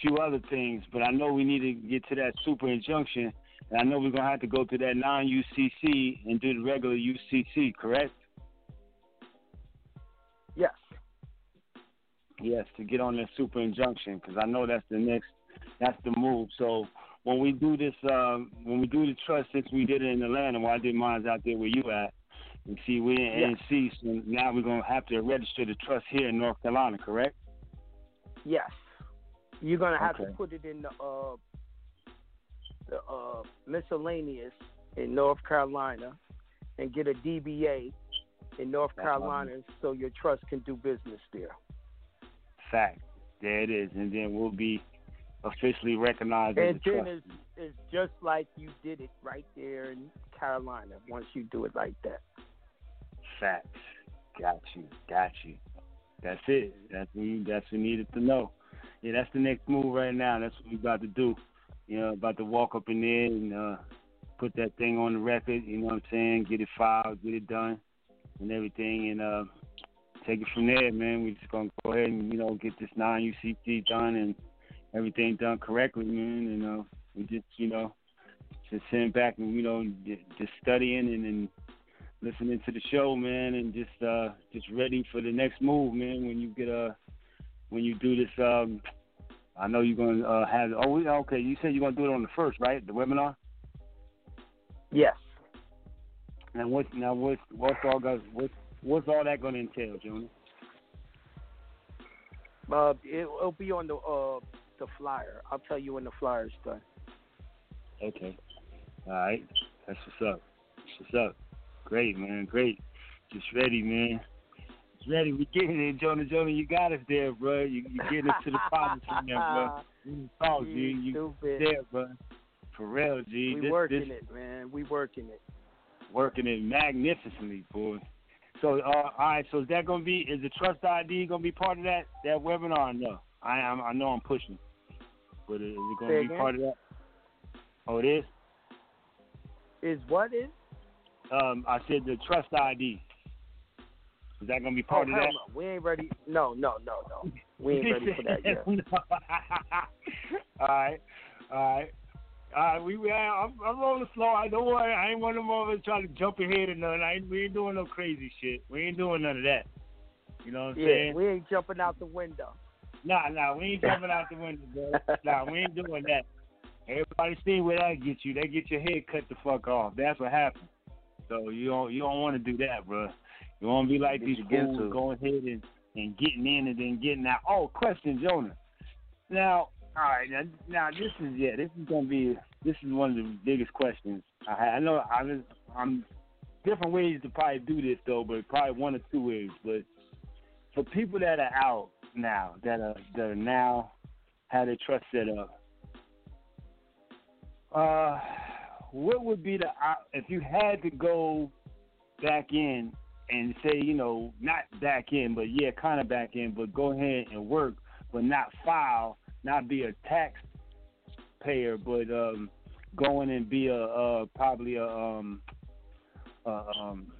few other things. But I know we need to get to that super injunction, and I know we're gonna have to go to that non-UCC and do the regular UCC. Correct? Yes. Yes, to get on that super injunction because I know that's the next, that's the move. So when we do this, um, when we do the trust, since we did it in Atlanta, well, I did mine out there where you at, and see we're in NC, so now we're gonna have to register the trust here in North Carolina, correct? Yes. You're gonna have Okay. to put it in the uh the uh miscellaneous in North Carolina and get a DBA in North That's awesome. Carolina so your trust can do business there. Fact. There it is, and then we'll be officially recognized as And a then trust. it's it's just like you did it right there in Carolina once you do it like that. Facts. Got you. Got you. That's it. That's what we, that's what needed to know. Yeah, that's the next move right now. That's what we about to do. You know, about to walk up in there and uh, put that thing on the record. You know what I'm saying? Get it filed, get it done, and everything, and uh, take it from there, man. We just gonna go ahead and you know get this non-UCC done and everything done correctly, man. And uh, we just you know just sitting back and you know just studying and. and listening to the show, man, and just uh just ready for the next move, man. When you get uh when you do this, um I know you're gonna uh, have. Oh, we- okay. You said you're gonna do it on the first, right? The webinar. Yes. And what now? What's what's all got? What's what's all that gonna entail, Jonah? Uh, it, it'll be on the uh the flyer. I'll tell you when the flyer's done. Okay. All right. That's what's up. That's what's up. Great, man. Great. Just ready, man. Just ready. We're getting it, Jonah. Jonah, you got us there, bro. You you getting us to the promise from there, bro. You talk, G. You Stupid. there, bro. For real, G. we this, working this, it, man. We working it. working it magnificently, boy. So, uh, all right. So, is that gonna be? Is the trust ID gonna be part of that that webinar? No, I am. I know I'm pushing, but is it gonna Say be again? part of that? Oh, it is. Is what is? Um, I said the trust ID. Is that gonna be Oh, part of that? no. We ain't ready. No, no, no, no. We ain't ready for that yet. all right, all right. All right, we, we I'm, I'm rolling slow. I don't worry. I ain't one of them over trying to jump ahead or nothing. I ain't, we ain't doing no crazy shit. We ain't doing none of that. You know what I'm Yeah, saying? we ain't jumping out the window. Nah, nah, we ain't jumping out the window, bro. Nah, we ain't doing that. Everybody see where that get you. They get your head cut the fuck off. That's what happened. So you don't you don't want to do that, bro. You want to be like these fools going ahead and, and getting in and then getting out. Oh, question, Jonah. Now, all right, now, now this is yeah, this is gonna be this is one of the biggest questions. I I know I was I'm different ways to probably do this though, but probably one or two ways. But for people that are out now, that are that are now had their trust set up, uh, what would be the if you had to go back in and say, you know, not back in, but yeah, kind of back in, but go ahead and work, but not file, not be a tax payer, but um, go in and be a uh, probably a um, um,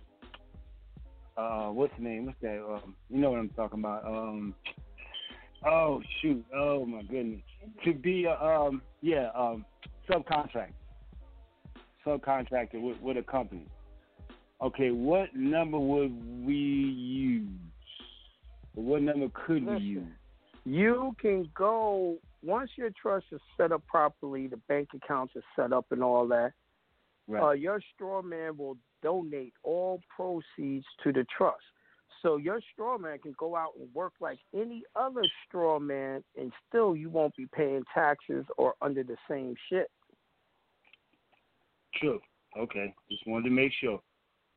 uh, what's the name? What's that? Um, you know what I'm talking about? Um, oh shoot! Oh my goodness! To be a um, yeah, um, subcontract, subcontractor with, with a company. Okay, what number would we use? What number could we use? You can go once your trust is set up properly, the bank accounts are set up and all that. Right. Uh, your straw man will donate all proceeds to the trust. So your straw man can go out and work like any other straw man, and still you won't be paying taxes or under the same shit. True. Okay. Just wanted to make sure.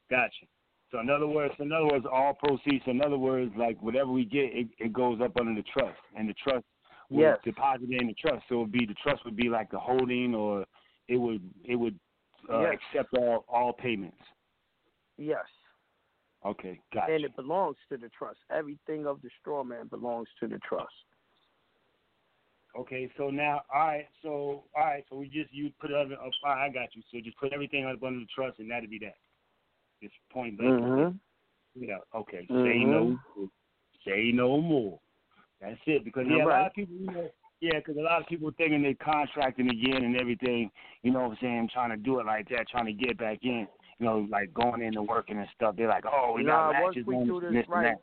Gotcha. So in other words, in other words, all proceeds. In other words, like whatever we get, it, it goes up under the trust, and the trust would Yes. deposit it in the trust. So it would be the trust would be like the holding, or it would it would uh, Yes. accept all all payments. Yes. Okay. Gotcha. And it belongs to the trust. Everything of the straw man belongs to the trust. Okay, so now, all right, so all right, so we just you put it up. All right, I got you. So just put everything up under the trust, and that'd be that. Just point blank. Mhm. Yeah. Okay. Say Mhm. no. Say no more. That's it. Because yeah, a lot of people, you know, yeah, because a lot of people thinking they're contracting again and everything. You know what I'm saying? Trying to do it like that, trying to get back in. You know, like going in into working and stuff. They're like, oh, we got Nah, once we do this, this right.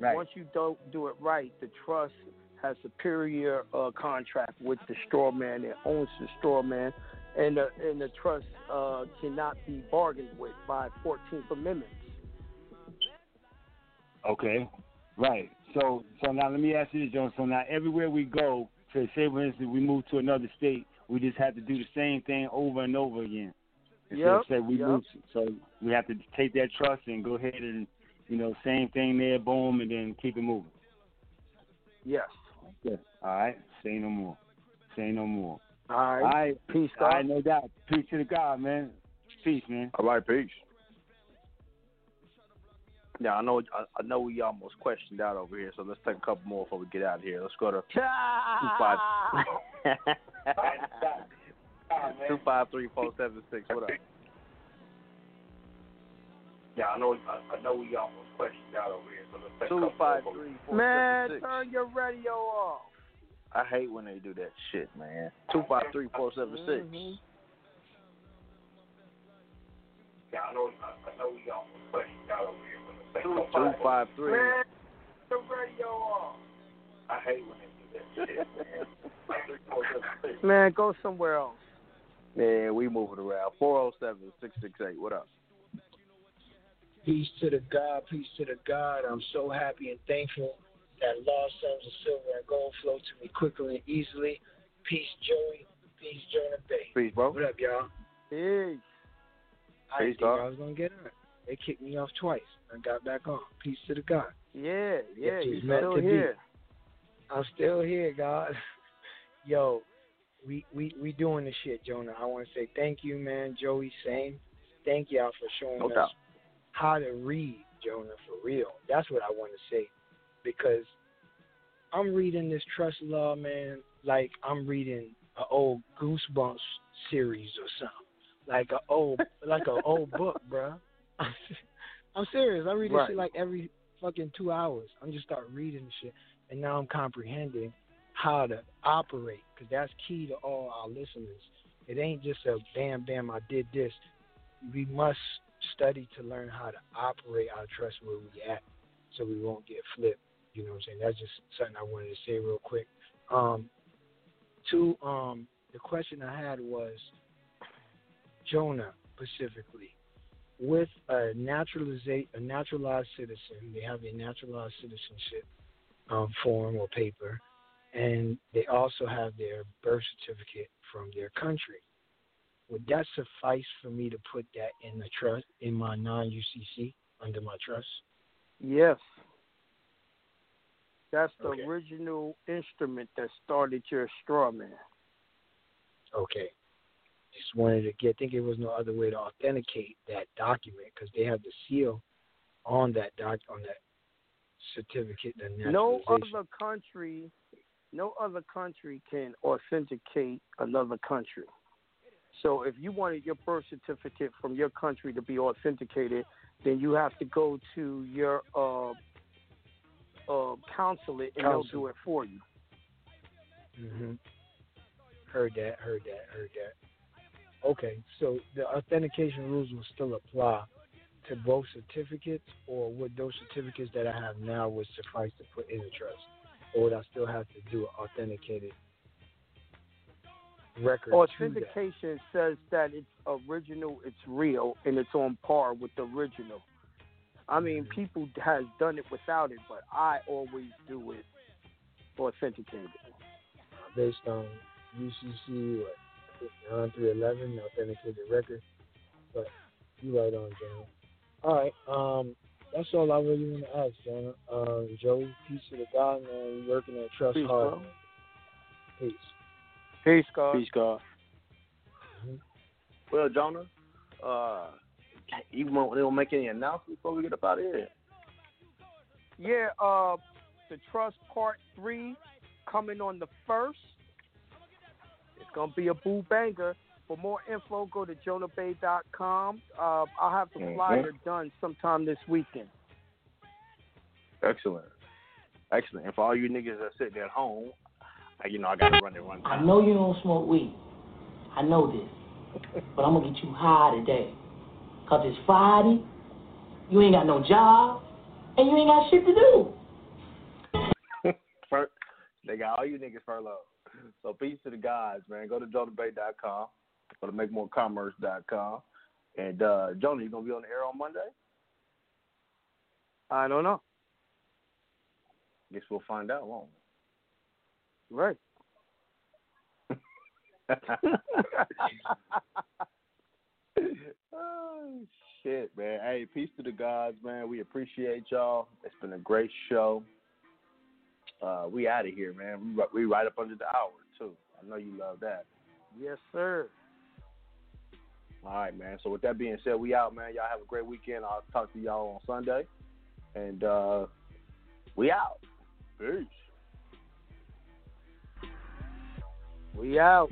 Right. once you don't do it right, the trust has superior uh, contract with the straw man that owns the straw man, and the and the trust uh, cannot be bargained with by 14th Amendment. Okay, right. So, so now let me ask you this, John. So now everywhere we go, to say for instance we move to another state, we just have to do the same thing over and over again. Instead Yep, say we yep. move, so we have to take that trust and go ahead and, you know, same thing there, boom, and then keep it moving. Yes. Yeah. All right. Say no more. Say no more. All All right. right. Peace, All God. right, no doubt. Peace to the God, man. Peace, man. All right, peace. Now I know I, I know we almost questioned out over here, so let's take a couple more before we get out of here. Let's go to two five two five three four seven six. What up? Yeah, I know I, I know we almost questioned out over here, so let's take a Two couple five more. three before- Man, turn your radio off. I hate when they do that shit, man. Two five three four seven six. Mhm. Yeah, I know I, I know we almost questioned out over here, but let's take a couple two five three. Man, the radio off. I hate when they do that shit, man. Three, four, seven, six. Man, go somewhere else. Man, we moving around. Four oh seven six six eight. What up? Peace to the God, peace to the God. I'm so happy and thankful that lost sons of silver and gold flow to me quickly and easily. Peace, Joey. Peace, Jonah Bey. Peace, bro. What up, y'all? Peace. I Peace, didn't think dog. I was gonna get on. They kicked me off twice. I got back on. Peace to the God. Yeah, yeah, It you is meant still to be. here. I'm still here, God. Yo, we we we doing the shit, Jonah. I want to say thank you, man. Joey, same. Thank y'all for showing No us doubt. how to read, Jonah, for real. That's what I want to say, because I'm reading this trust law, man, like I'm reading an old Goosebumps series or something, like a old like a old book, bruh. I'm serious. I read this Right. shit like every fucking two hours. I'm just start reading shit, and now I'm comprehending how to operate because that's key to all our listeners. It ain't just a bam bam. I did this. We must study to learn how to operate our trust where we at, so we won't get flipped. You know what I'm saying? That's just something I wanted to say real quick. Um, two, um, the question I had was Jonah specifically with a naturalizate a naturalized citizen. They have a naturalized citizenship um, form or paper, and they also have their birth certificate from their country. Would that suffice for me to put that in the trust in my non UCC under my trust? Yes. That's the Okay. original instrument that started your straw man. Okay. Just wanted to get. I think it was no other way to authenticate that document because they have the seal on that doc on that certificate. The No other country, no other country can authenticate another country. So if you wanted your birth certificate from your country to be authenticated, then you have to go to your uh, uh, it, and they'll do it for you. hmm Heard that, heard that, heard that. Okay, so the authentication rules will still apply to both certificates, or would those certificates that I have now would suffice to put in the trust, or would I still have to do an authenticated record? to that? Authentication says that it's original, it's real, and it's on par with the original. I mean, people has done it without it, but I always do it for authenticated. based on UCC what nine three eleven authenticated record. But you right on, John. All right, um, that's all I really want to ask, John. Um, Joe, peace to the God, man. You working at Trust Peace, Hard. bro. man. Peace. Peace, God. Peace, God. Well, Jonah, uh, you want they don't make any announcements before we get up out of here? Yeah, uh, the Trust Part 3 coming on the 1st. It's going to be a boo banger. For more info, go to jonahbey.com. Uh, I'll have the Mhm. flyer done sometime this weekend. Excellent, excellent. And for all you niggas that sitting at home, I, you know I gotta run it one I know you don't smoke weed. I know this. but I'm gonna get you high today. Cause it's Friday, you ain't got no job, and you ain't got shit to do. Fur- they got all you niggas furloughed. So peace to the guys, man. Go to jonahbey.com. Go to makemorecommerce.com. And uh, Jonah, you gonna be on the air on Monday? I don't know. Guess we'll find out, won't we? Right. oh, shit, man. Hey, peace to the gods, man. We appreciate y'all. It's been a great show. Uh, we out of here, man. We we right up under the hour too. I know you love that. Yes, sir. All right, man. So with that being said, we out, man. Y'all have a great weekend. I'll talk to y'all on Sunday, and uh, we out. Peace. We out.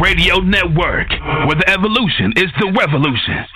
Radio Network, where the evolution is the revolution.